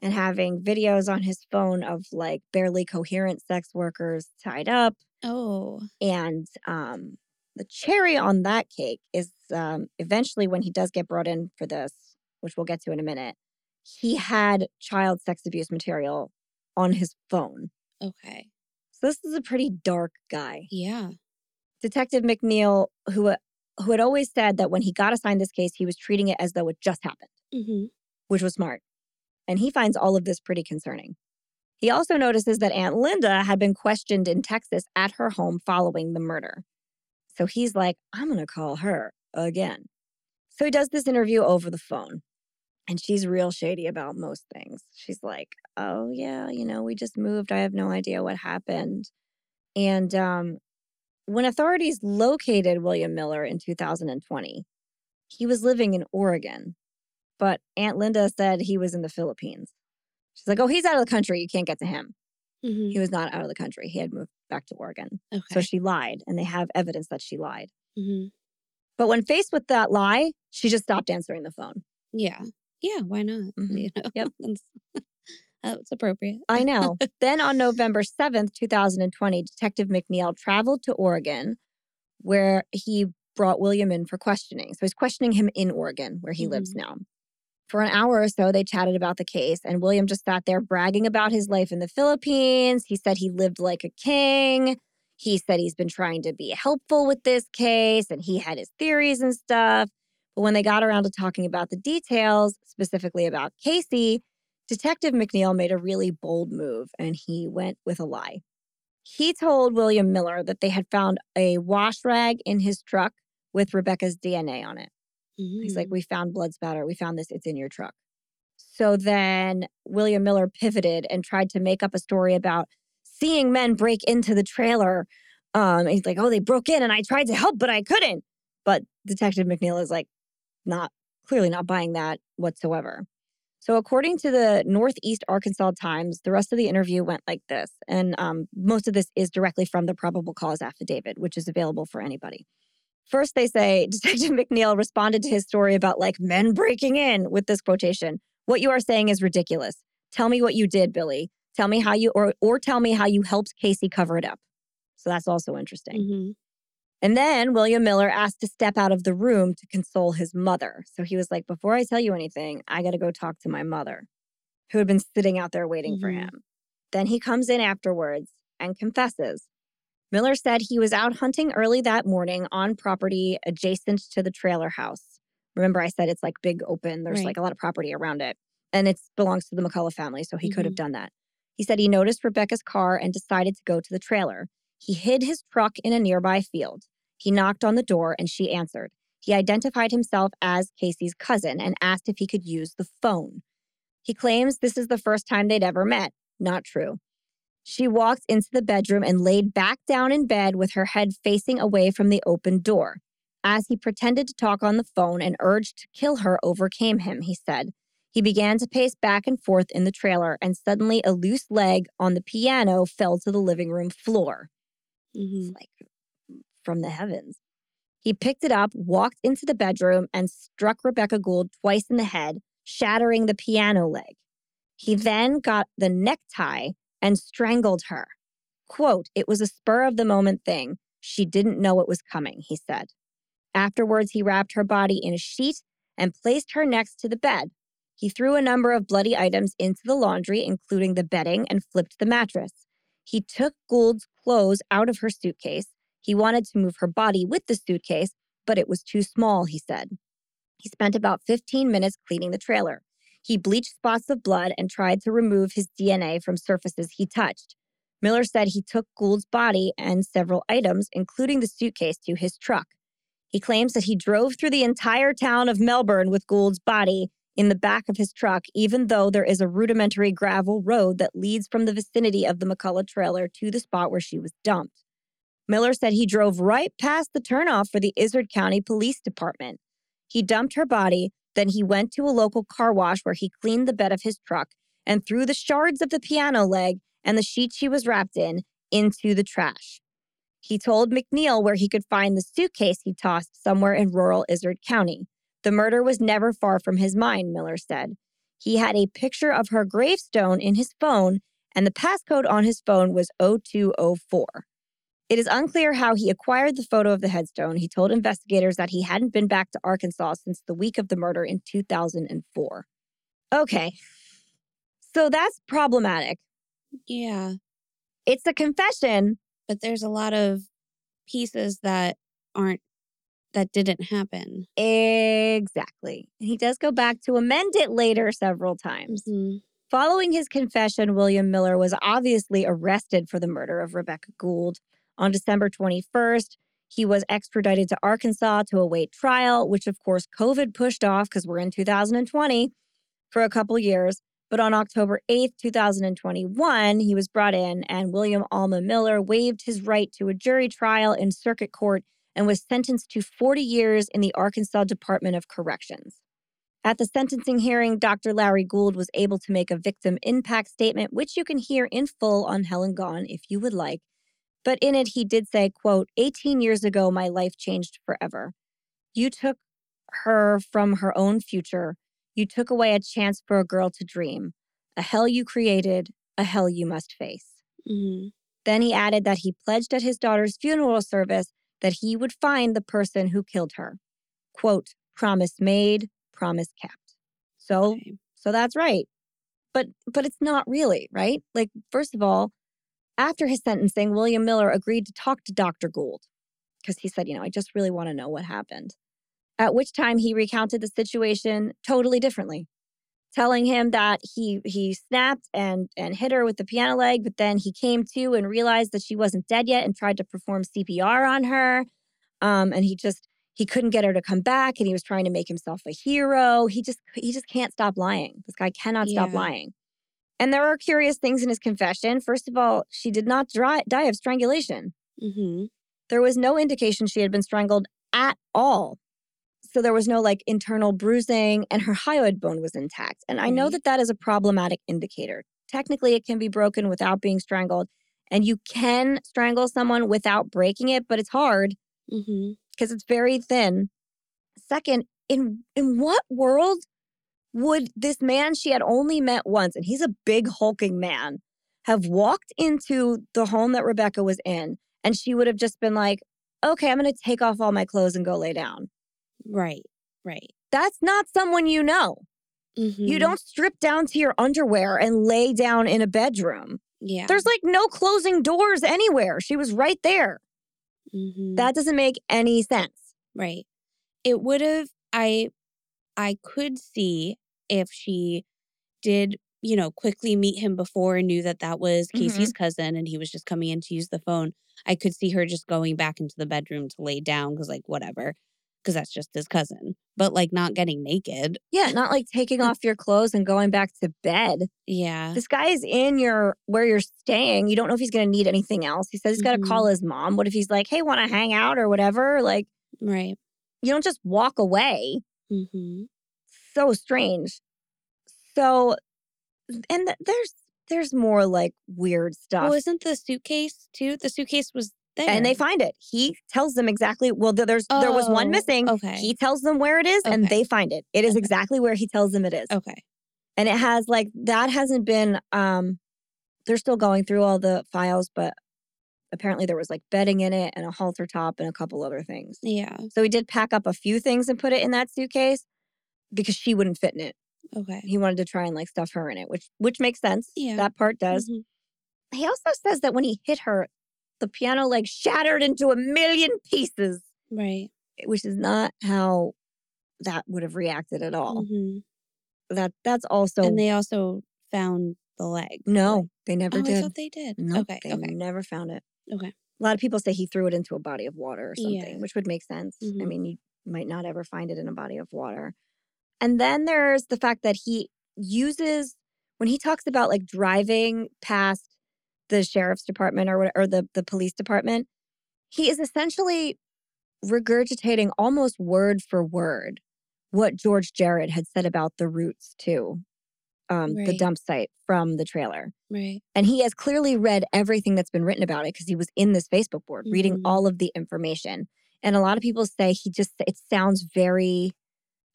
and having videos on his phone of like barely coherent sex workers tied up. Oh. And um the cherry on that cake is um eventually when he does get brought in for this, which we'll get to in a minute he had child sex abuse material on his phone. Okay. So this is a pretty dark guy. Yeah. Detective McNeil, who uh, who had always said that when he got assigned this case, he was treating it as though it just happened, mm-hmm. which was smart. And he finds all of this pretty concerning. He also notices that Aunt Linda had been questioned in Texas at her home following the murder. So he's like, I'm going to call her again. So he does this interview over the phone. And she's real shady about most things. She's like, "Oh yeah, you know, we just moved. I have no idea what happened." And um, when authorities located William Miller in 2020, he was living in Oregon, but Aunt Linda said he was in the Philippines. She's like, "Oh, he's out of the country. You can't get to him." Mm-hmm. He was not out of the country. He had moved back to Oregon. Okay. So she lied, and they have evidence that she lied. Mm-hmm. But when faced with that lie, she just stopped answering the phone. Yeah. Yeah, why not? (laughs) Mm-hmm. You know, yep. (laughs) that's (laughs) appropriate. I know. then on November 7th, 2020, Detective McNeil traveled to Oregon where he brought William in for questioning. So he's questioning him in Oregon, where he mm-hmm. lives now. For an hour or so, they chatted about the case, and William just sat there bragging about his life in the Philippines. He said he lived like a king. He said he's been trying to be helpful with this case and he had his theories and stuff. But when they got around to talking about the details, specifically about Casey, Detective McNeil made a really bold move and he went with a lie. He told William Miller that they had found a wash rag in his truck with Rebekah's DNA on it. Mm-hmm. He's like, mm. We found blood spatter. We found this. It's in your truck. So then William Miller pivoted and tried to make up a story about seeing men break into the trailer. Um, he's like, Oh, they broke in and I tried to help, but I couldn't. But Detective McNeil is like, not clearly not buying that whatsoever. So, according to the Northeast Arkansas Times, the rest of the interview went like this. And um, most of this is directly from the probable cause affidavit, which is available for anybody. First, they say (laughs) Detective McNeil responded to his story about like men breaking in with this quotation What you are saying is ridiculous. Tell me what you did, Billy. Tell me how you, or, or tell me how you helped Casey cover it up. So that's also interesting. Mm-hmm. And then William Miller asked to step out of the room to console his mother. So he was like, Before I tell you anything, I got to go talk to my mother, who had been sitting out there waiting mm-hmm. for him. Then he comes in afterwards and confesses. Miller said he was out hunting early that morning on property adjacent to the trailer house. Remember, I said it's like big open, there's right. like a lot of property around it, and it belongs to the McCullough family. So he mm-hmm. could have mm-hmm. done that. He said he noticed Rebekah's car and decided to go to the trailer. He hid his truck in a nearby field. He knocked on the door and she answered. He identified himself as Casey's cousin and asked if he could use the phone. He claims this is the first time they'd ever met. Not true. She walked into the bedroom and laid back down in bed with her head facing away from the open door. As he pretended to talk on the phone, an urge to kill her overcame him, he said. He began to pace back and forth in the trailer, and suddenly a loose leg on the piano fell to the living room floor. Mm-hmm. like from the heavens. He picked it up, walked into the bedroom, and struck Rebekah Gould twice in the head, shattering the piano leg. He then got the necktie and strangled her. Quote, it was a spur of the moment thing. She didn't know it was coming, he said. Afterwards, he wrapped her body in a sheet and placed her next to the bed. He threw a number of bloody items into the laundry, including the bedding, and flipped the mattress. He took Gould's clothes out of her suitcase. He wanted to move her body with the suitcase, but it was too small, he said. He spent about 15 minutes cleaning the trailer. He bleached spots of blood and tried to remove his DNA from surfaces he touched. Miller said he took Gould's body and several items, including the suitcase, to his truck. He claims that he drove through the entire town of Melbourne with Gould's body in the back of his truck, even though there is a rudimentary gravel road that leads from the vicinity of the McCullough trailer to the spot where she was dumped. Miller said he drove right past the turnoff for the Izard County Police Department. He dumped her body, then he went to a local car wash where he cleaned the bed of his truck and threw the shards of the piano leg and the sheet she was wrapped in into the trash. He told McNeil where he could find the suitcase he tossed somewhere in rural Izard County. The murder was never far from his mind, Miller said. He had a picture of her gravestone in his phone, and the passcode on his phone was 0204. It is unclear how he acquired the photo of the headstone. He told investigators that he hadn't been back to Arkansas since the week of the murder in 2004. Okay. So that's problematic. Yeah. It's a confession. But there's a lot of pieces that aren't that didn't happen. Exactly. And he does go back to amend it later several times. Mm-hmm. Following his confession, William Miller was obviously arrested for the murder of Rebekah Gould. On December 21st, he was extradited to Arkansas to await trial, which of course COVID pushed off because we're in 2020 for a couple years. But on October 8th, 2021, he was brought in, and William Alma Miller waived his right to a jury trial in circuit court and was sentenced to 40 years in the Arkansas Department of Corrections. At the sentencing hearing, Dr. Larry Gould was able to make a victim impact statement, which you can hear in full on Hell and Gone if you would like. But in it, he did say, quote, 18 years ago, my life changed forever. You took her from her own future. You took away a chance for a girl to dream. A hell you created, a hell you must face. Mm-hmm. Then he added that he pledged at his daughter's funeral service that he would find the person who killed her. Quote, promise made, promise kept. So, okay. so that's right. But but it's not really, right? Like first of all, After his sentencing, William Miller agreed to talk to Dr. Gould because he said, you know, I just really want to know what happened. At which time he recounted the situation totally differently, telling him that he he snapped and and hit her with the piano leg, but then he came to and realized that she wasn't dead yet and tried to perform CPR on her. Um, and he just he couldn't get her to come back and he was trying to make himself a hero. He just he just can't stop lying. This guy cannot yeah. stop lying. And there are curious things in his confession. First of all, she did not dry, die of strangulation. Mm-hmm. There was no indication she had been strangled at all. So there was no like internal bruising, and her hyoid bone was intact. And I know that that is a problematic indicator. Technically, it can be broken without being strangled, and you can strangle someone without breaking it, but it's hard because mm-hmm. it's very thin. Second, in in what world would this man she had only met once, and he's a big hulking man, have walked into the home that Rebekah was in, and she would have just been like, "Okay, I'm going to take off all my clothes and go lay down." Right, right. That's not someone you know. Mm-hmm. You don't strip down to your underwear and lay down in a bedroom. Yeah. There's like no closing doors anywhere. She was right there. Mm-hmm. That doesn't make any sense. Right. It would have I I could see if she did, you know, quickly meet him before and knew that that was Casey's mm-hmm. cousin and he was just coming in to use the phone. I could see her just going back into the bedroom to lay down because like whatever because that's just his cousin. But like not getting naked. Yeah, not like taking off your clothes and going back to bed. Yeah. This guy is in your where you're staying. You don't know if he's going to need anything else. He says he's got to mm-hmm. call his mom. What if he's like, "Hey, want to hang out or whatever?" Like Right. You don't just walk away. Mm-hmm. So strange. So and th- there's there's more like weird stuff. Well, isn't the suitcase too? The suitcase was there. And they find it. He tells them exactly. Well, there's oh, there was one missing. Okay. He tells them where it is, okay. and they find it. It is okay. exactly where he tells them it is. Okay. And it has like that hasn't been. um They're still going through all the files, but apparently there was like bedding in it and a halter top and a couple other things. Yeah. So he did pack up a few things and put it in that suitcase because she wouldn't fit in it. Okay. He wanted to try and like stuff her in it, which which makes sense. Yeah. That part does. Mm-hmm. He also says that when he hit her, the piano like shattered into a million pieces. Right. Which is not how that would have reacted at all. Mm-hmm. That that's also And they also found the leg. No, they never oh, did. I thought they did. No, okay. They okay. never found it. Okay. A lot of people say he threw it into a body of water or something, yeah. which would make sense. Mm-hmm. I mean, you might not ever find it in a body of water. And then there's the fact that he uses when he talks about like driving past the sheriff's department or or the the police department, he is essentially regurgitating almost word for word what George Jared had said about the routes to um, right. the dump site from the trailer. Right. And he has clearly read everything that's been written about it because he was in this Facebook board mm-hmm. reading all of the information. And a lot of people say he just it sounds very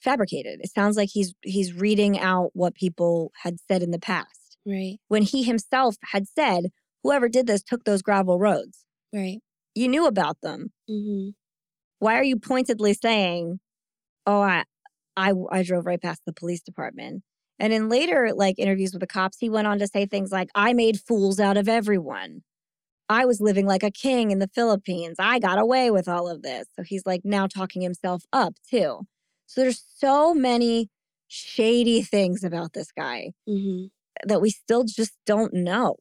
fabricated. It sounds like he's he's reading out what people had said in the past. Right. When he himself had said, whoever did this took those gravel roads. Right. You knew about them. Mm-hmm. Why are you pointedly saying, "Oh, I, I, I drove right past the police department"? And in later like interviews with the cops, he went on to say things like, "I made fools out of everyone. I was living like a king in the Philippines. I got away with all of this." So he's like now talking himself up too. So there's so many shady things about this guy mm-hmm. that we still just don't know.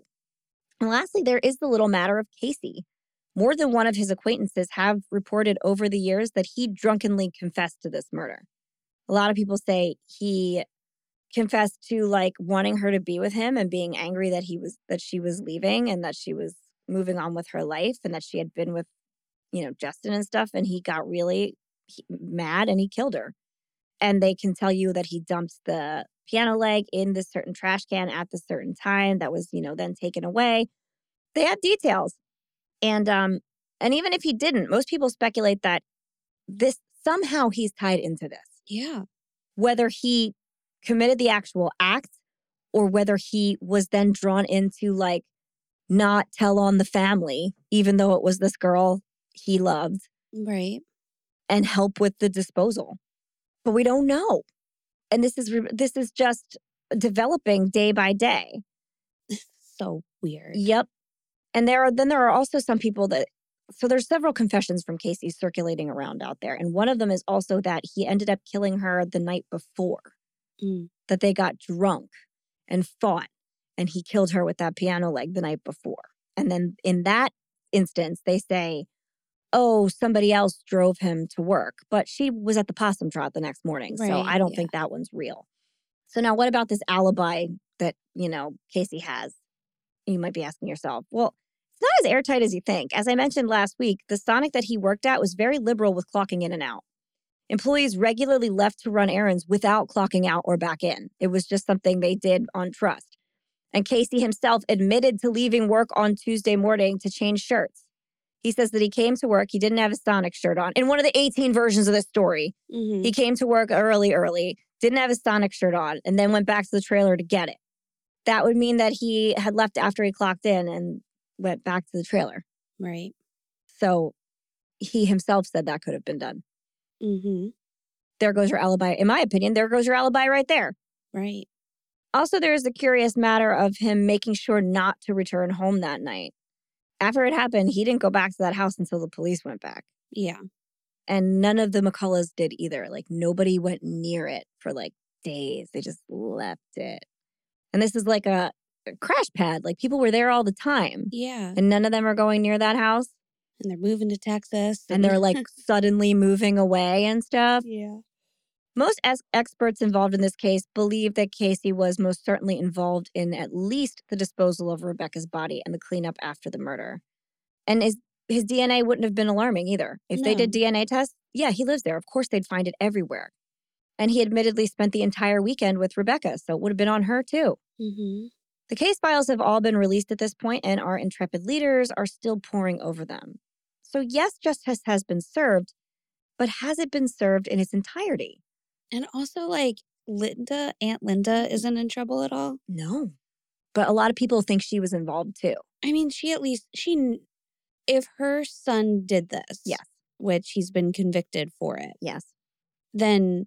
And lastly, there is the little matter of Casey. More than one of his acquaintances have reported over the years that he drunkenly confessed to this murder. A lot of people say he confessed to like wanting her to be with him and being angry that he was that she was leaving and that she was moving on with her life and that she had been with you know Justin and stuff and he got really mad and he killed her. And they can tell you that he dumped the piano leg in this certain trash can at this certain time that was, you know, then taken away. They have details. And um and even if he didn't, most people speculate that this somehow he's tied into this. Yeah. Whether he committed the actual act or whether he was then drawn into like not tell on the family even though it was this girl he loved. Right. And help with the disposal. But we don't know and this is this is just developing day by day. so weird. Yep. And there are then there are also some people that so there's several confessions from Casey circulating around out there. And one of them is also that he ended up killing her the night before. Mm. That they got drunk and fought and he killed her with that piano leg the night before. And then in that instance, they say, oh, somebody else drove him to work, but she was at the possum trot the next morning. Right, so I don't yeah. think that one's real. So now what about this alibi that, you know, Casey has? You might be asking yourself, well, it's not as airtight as you think. As I mentioned last week, the Sonic that he worked at was very liberal with clocking in and out. Employees regularly left to run errands without clocking out or back in. It was just something they did on trust. And Casey himself admitted to leaving work on Tuesday morning to change shirts. He says that he came to work, he didn't have a Sonic shirt on. In one of the 18 versions of this story, mm-hmm. he came to work early, early, didn't have a Sonic shirt on, and then went back to the trailer to get it. That would mean that he had left after he clocked in and went back to the trailer. Right. So he himself said that could have been done. Mm-hmm. There goes your alibi. In my opinion, there goes your alibi right there. Right. Also, there is the curious matter of him making sure not to return home that night. After it happened, he didn't go back to that house until the police went back. Yeah. And none of the McCulloughs did either. Like nobody went near it for like days. They just left it. And this is like a, a crash pad. Like people were there all the time. Yeah. And none of them are going near that house. And they're moving to Texas. And, and they're like (laughs) suddenly moving away and stuff. Yeah. Most ex- experts involved in this case believe that Casey was most certainly involved in at least the disposal of Rebekah's body and the cleanup after the murder. And his, his DNA wouldn't have been alarming either. If no. they did DNA tests, yeah, he lives there. Of course, they'd find it everywhere. And he admittedly spent the entire weekend with Rebekah, so it would have been on her too. Mm-hmm. The case files have all been released at this point, and our intrepid leaders are still poring over them. So, yes, justice has been served, but has it been served in its entirety? And also, like, Linda, Aunt Linda isn't in trouble at all. No. But a lot of people think she was involved too. I mean, she at least, she, if her son did this, yes, which he's been convicted for it, yes, then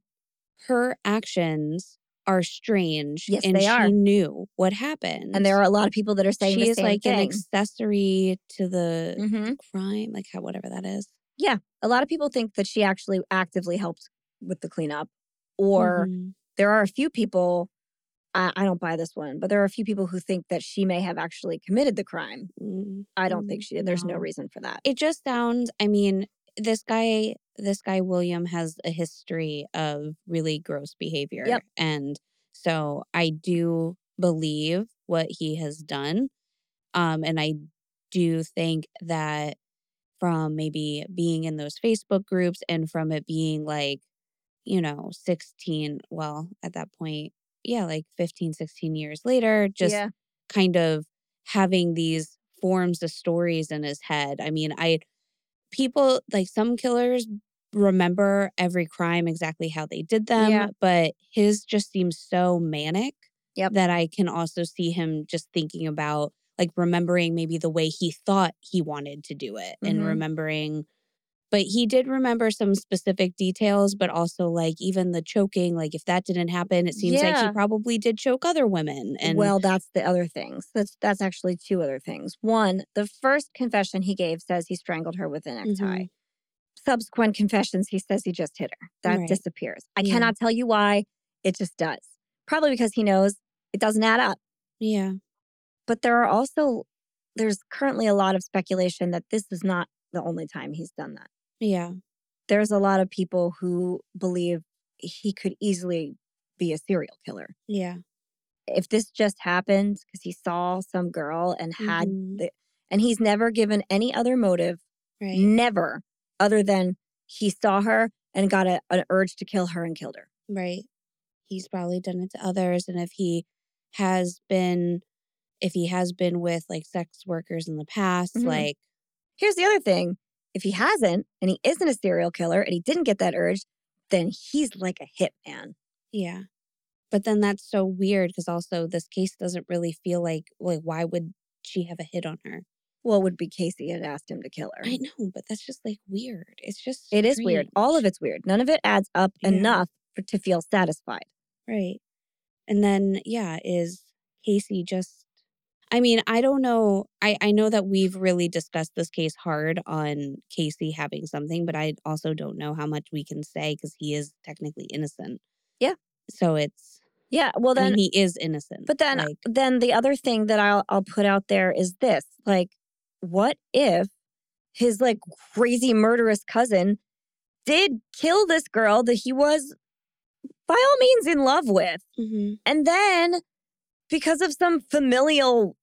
her actions are strange. Yes, and they she are. knew what happened. And there are a lot of people that are saying she is like thing. an accessory to the mm-hmm. crime, like how whatever that is. Yeah, a lot of people think that she actually actively helped with the cleanup or mm-hmm. there are a few people, I, I, don't buy this one, but there are a few people who think that she may have actually committed the crime. Mm-hmm. I don't think she did. There's no. no reason for that. It just sounds, I mean, this guy, this guy, William, has a history of really gross behavior. Yep. And so I do believe what he has done. Um, and I do think that from maybe being in those Facebook groups and from it being like you know, 16, well, at that point, yeah, like 15, 16 years later, just yeah. kind of having these forms of stories in his head. I mean, I, people like some killers remember every crime exactly how they did them, yeah. but his just seems so manic yep. that I can also see him just thinking about like remembering maybe the way he thought he wanted to do it mm-hmm. and remembering but he did remember some specific details but also like even the choking like if that didn't happen it seems yeah. like he probably did choke other women and well that's the other things. That's that's actually two other things. One the first confession he gave says he strangled her with a necktie. Mm-hmm. subsequent confessions he says he just hit her. That right. disappears. I yeah. cannot tell you why. It just does. Probably because he knows it doesn't add up. Yeah. But there are also there's currently a lot of speculation that this is not the only time he's done that yeah. There's a lot of people who believe he could easily be a serial killer. Yeah. If this just happened because he saw some girl and had mm-hmm. the, and he's never given any other motive, right. never other than he saw her and got a, an urge to kill her and killed her. Right. He's probably done it to others. And if he has been, if he has been with like sex workers in the past, mm-hmm. like. Here's the other thing if he hasn't and he isn't a serial killer and he didn't get that urge, then he's like a hitman. Yeah. But then that's so weird because also this case doesn't really feel like like why would she have a hit on her? Well, it would be Casey had asked him to kill her. I know, but that's just like weird. It's just It strange. is weird. All of it's weird. None of it adds up yeah. enough for, to feel satisfied. Right. And then yeah, is Casey just I mean, I don't know. I, I know that we've really discussed this case hard on Casey having something, but I also don't know how much we can say because he is technically innocent. Yeah. So it's Yeah, well I then mean, he is innocent. But then, like, then the other thing that I'll I'll put out there is this: like, what if his like crazy murderous cousin did kill this girl that he was, by all means, in love with, mhm, and then because of some familial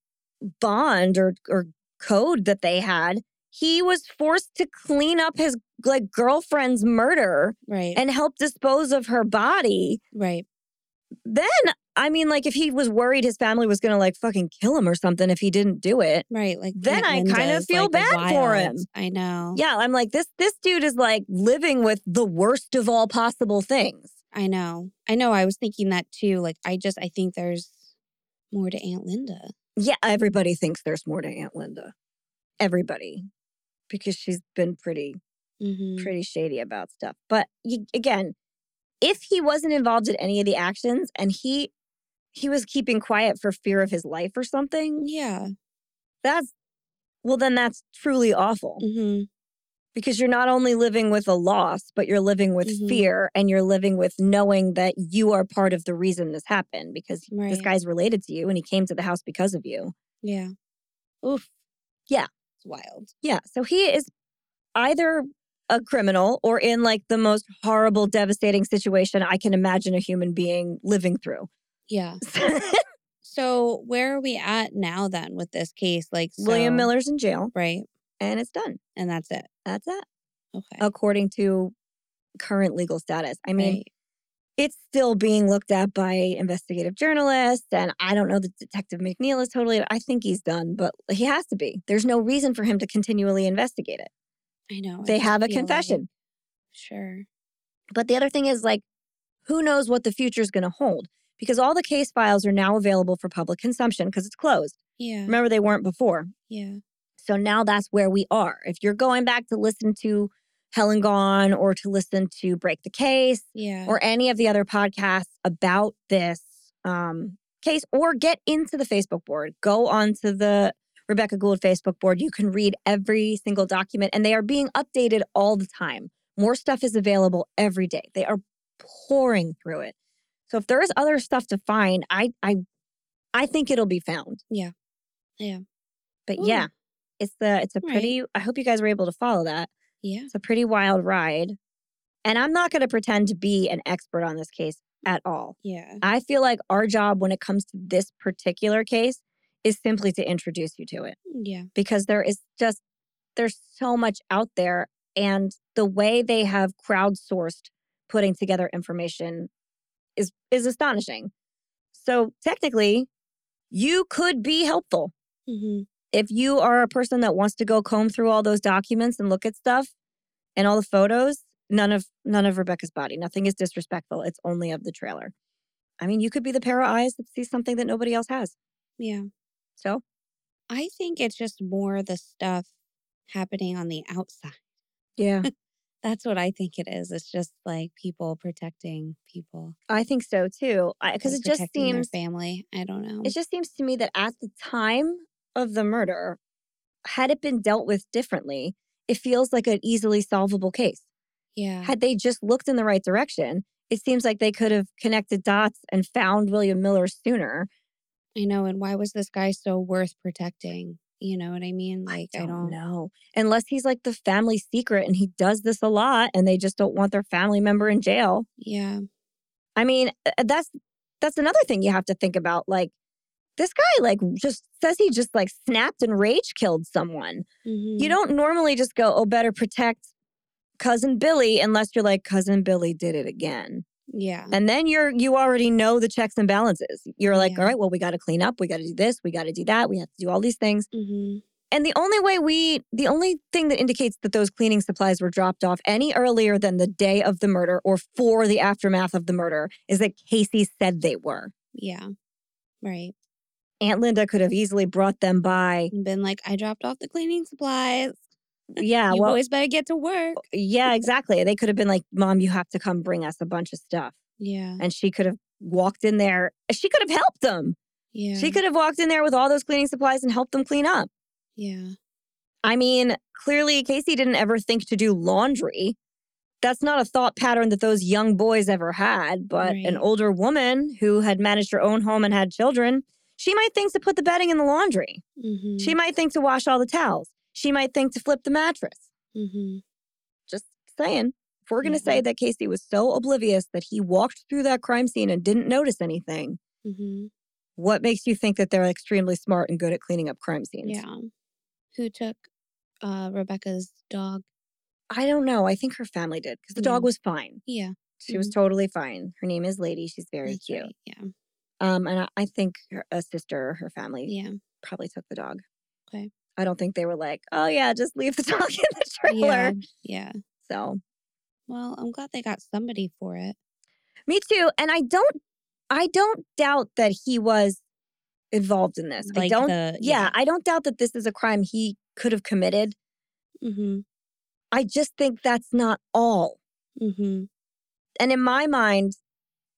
bond or or code that they had, he was forced to clean up his like girlfriend's murder right, and help dispose of her body right, then I mean, like if he was worried his family was gonna like fucking kill him or something if he didn't do it. right. Like Then I kinda feel like, bad for him. I know. Yeah, I'm like this. This dude is like living with the worst of all possible things. I know. I know. I was thinking that too. Like, I just, I think there's more to Aunt Linda. Yeah, everybody thinks there's more to Aunt Linda. Everybody, because she's been pretty Mm-hmm. pretty shady about stuff. But y- again, if he wasn't involved in any of the actions and he he was keeping quiet for fear of his life or something, Yeah. that's well, then that's truly awful. Mm-hmm. Because you're not only living with a loss, but you're living with Mhm. fear and you're living with knowing that you are part of the reason this happened because this guy's related to you and he came to the house because of you. Yeah. Oof. Yeah. It's wild. Yeah. So he is either a criminal or in like the most horrible, devastating situation I can imagine a human being living through. Yeah. (laughs) So where are we at now then with this case? Like William Miller's in jail Right. And it's done. And that's it. That's it, Okay. according to current legal status. I mean, Right. it's still being looked at by investigative journalists and i don't know that detective mcneil is totally i think he's done but he has to be there's no reason for him to continually investigate it I know. They just have a feel like- confession sure. but the other thing is like who knows what the future is going to hold because all the case files are now available for public consumption because it's closed Yeah. remember they weren't before Yeah. So now that's where we are if you're going back to listen to Hell and Gone or to listen to break the case Yeah. or any of the other podcasts about this um, case or get into the Facebook board. Go onto the Rebekah Gould Facebook board. You can read every single document and they are being updated all the time. More stuff is available every day. They are pouring through it. So if there is other stuff to find, I I I think it'll be found. Yeah. Yeah. But Ooh. yeah, it's the it's a Right. pretty I hope you guys were able to follow that. yeah. It's a pretty wild ride. And I'm not going to pretend to be an expert on this case at all. Yeah. I feel like our job when it comes to this particular case is simply to introduce you to it Yeah. because there is just there's so much out there and the way they have crowdsourced putting together information is is astonishing. So technically, you could be helpful Mm-hmm. If you are a person that wants to go comb through all those documents and look at stuff and all the photos, none of none of Rebekah's body. Nothing is disrespectful. It's only of the trailer. I mean, you could be the pair of eyes that see something that nobody else has. Yeah. So I think it's just more the stuff happening on the outside. yeah, (laughs) That's what I think it is. It's just like people protecting people. I think so too. Because it just seems family. I don't know. it just seems to me that at the time of the murder, had it been dealt with differently, it feels like an easily solvable case. yeah. Had they just looked in the right direction, it seems like they could have connected dots and found William Miller sooner. I know. And why was this guy so worth protecting? You know what I mean? Like, I don't, know. Unless he's like the family secret and he does this a lot and they just don't want their family member in jail. Yeah. I mean, uh, that's that's another thing you have to think about. Like this guy like just says he just like snapped and rage killed someone. Mhm. You don't normally just go, "Oh, better protect cousin Billy" unless you're like cousin Billy did it again. Yeah. And then you're you already know the checks and balances. You're like, Yeah. "All right, well, we got to clean up, we got to do this, we got to do that, we have to do all these things." hmm And the only way we, the only thing that indicates that those cleaning supplies were dropped off any earlier than the day of the murder or for the aftermath of the murder is that Casey said they were. Yeah. Right. Aunt Linda could have easily brought them by. And been like, I dropped off the cleaning supplies. (laughs) Yeah, you well, boys better get to work. Oh, yeah, exactly. They could have been like, Mom, you have to come bring us a bunch of stuff. Yeah. And she could have walked in there. She could have helped them. Yeah. She could have walked in there with all those cleaning supplies and helped them clean up. Yeah. I mean, clearly Casey didn't ever think to do laundry. That's not a thought pattern that those young boys ever had, but an older woman who had managed her own home and had children, she might think to put the bedding in the laundry. Mm-hmm. She might think to wash all the towels. She might think to flip the mattress. mm-hmm. Just saying. If we're going to Yeah. say that Casey was so oblivious that he walked through that crime scene and didn't notice anything, Mm-hmm. what makes you think that they're extremely smart and good at cleaning up crime scenes? Yeah. Who took uh Rebekah's dog? I don't know. I think her family did because the dog was fine. Yeah. She was totally fine. Her name is Lady. She's very that's cute. right, Yeah. Um, and I, I think her, a sister, or her family, Yeah. probably took the dog. Okay. I don't think they were like, oh yeah, just leave the (laughs) dog in the trailer. Yeah. Yeah. So Well, I'm glad they got somebody for it. me too. And I don't, I don't doubt that he was involved in this. I Like don't. the yeah, I don't doubt that this is a crime he could have committed. Mm-hmm. I just think that's not all. Mm-hmm. And in my mind,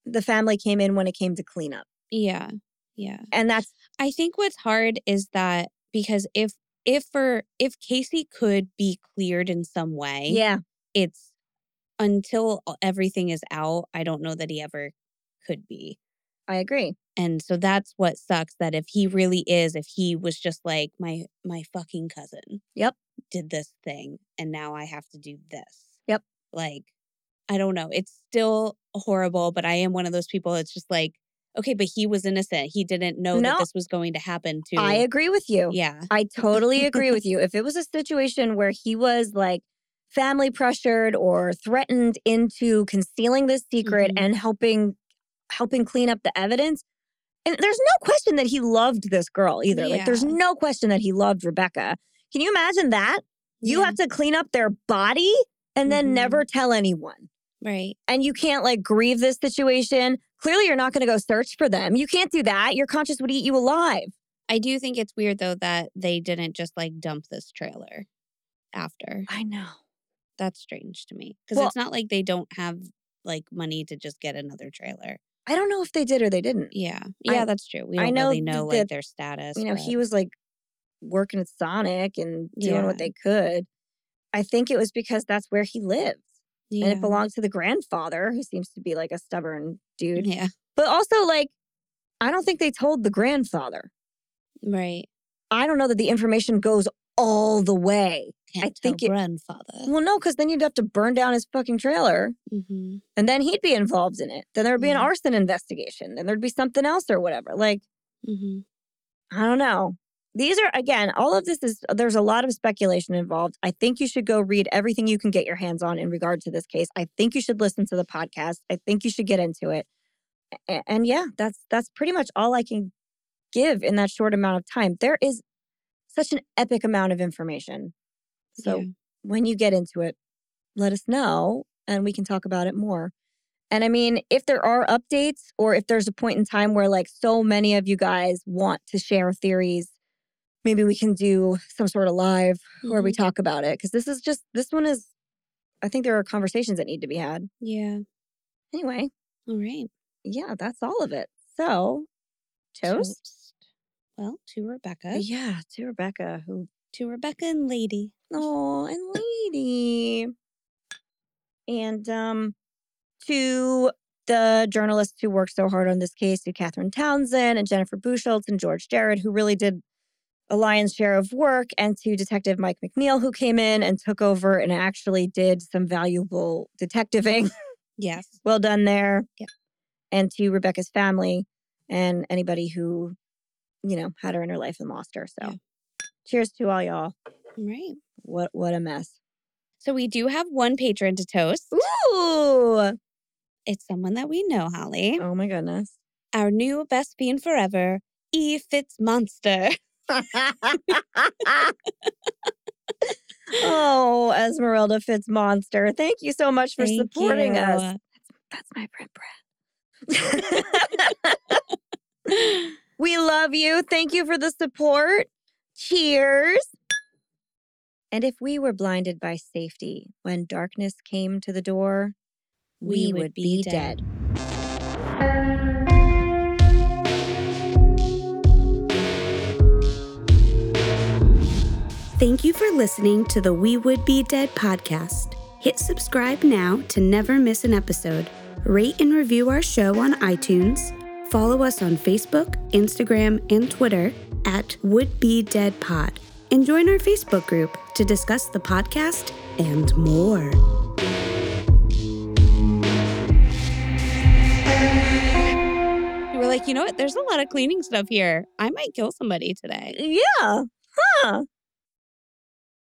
the family came in when it came to cleanup, Yeah. Yeah. and that's I think what's hard is that because if if for if Casey could be cleared in some way, yeah, it's until everything is out, I don't know that he ever could be. I agree. And so that's what sucks that if he really is, if he was just like my my fucking cousin. Yep. Did this thing and now I have to do this. Yep. Like I don't know. It's still horrible, but I am one of those people it's just like okay, but he was innocent. He didn't know No. that this was going to happen to I agree with you. Yeah. I totally agree (laughs) with you. If it was a situation where he was like family pressured or threatened into concealing this secret Mhm. and helping helping clean up the evidence, and there's no question that he loved this girl either. Like there's no question that he loved Rebekah. Can you imagine that? You Yeah. have to clean up their body and then Mhm. never tell anyone. right. And you can't like grieve this situation. Clearly you're not going to go search for them. You can't do that. Your conscience would eat you alive. I do think it's weird though that they didn't just like dump this trailer after. I know. That's strange to me because Well- it's not like they don't have like money to just get another trailer. I don't know if they did or they didn't. Yeah, I- yeah, that's true. We I don't know really know that, like their status. you know, but- he was like working at Sonic and doing what they could. I think it was because that's where he lives yeah. and it belonged to the grandfather who seems to be like a stubborn dude. Yeah, But also, like, I don't think they told the grandfather. right. I don't know that the information goes all the way. Can't I think it- grandfather. Well, no, because then you'd have to burn down his fucking trailer hmm and then he'd be involved in it. Then there would be an arson investigation. Then there'd be something else or whatever. Like, hmm I don't know. These are again, all of this is there's a lot of speculation involved. I think you should go read everything you can get your hands on in regard to this case. I think you should listen to the podcast. I think you should get into it. A- And, yeah, that's that's pretty much all I can give in that short amount of time. There is such an epic amount of information. So Yeah. when you get into it, let us know and we can talk about it more. And I mean, if there are updates or if there's a point in time where like so many of you guys want to share theories, maybe we can do some sort of live where we Mm-hmm. talk about it. Cause this is just, this one is, I think there are conversations that need to be had. yeah. Anyway, All right. yeah, that's all of it. So, toast. Well, to Rebekah. Yeah, to Rebekah, who, To Rebekah and Lady. oh, and Lady. And um, to the journalists who worked so hard on this case, to Catherine Townsend and Jennifer Bucholtz and George Jared, who really did a lion's share of work, and to Detective Mike McNeil, who came in and took over and actually did some valuable detectiving. (laughs) Yes. well done there. Yep. And to Rebekah's family and anybody who, you know, had her in her life and lost her. So Yeah. cheers to all y'all. All right. What what a mess. So we do have one patron to toast. Ooh. It's someone that we know, Holly. Oh my goodness. Our new best fiend forever, E Fitz Monster. (laughs) oh, Esmeralda Fitz Monster. Thank you so much for Thank supporting us. you. That's my friend Brad. (laughs) we love you. Thank you for the support. Cheers. And if we were blinded by safety when darkness came to the door, we, would, be, dead. Thank you for listening to the We Would Be Dead podcast. Hit subscribe now to never miss an episode. Rate and review our show on iTunes. Follow us on Facebook, Instagram, and Twitter at Would Be Dead Pod. And join our Facebook group to discuss the podcast and more. We're like, you know what? There's a lot of cleaning stuff here. I might kill somebody today. Yeah. Huh.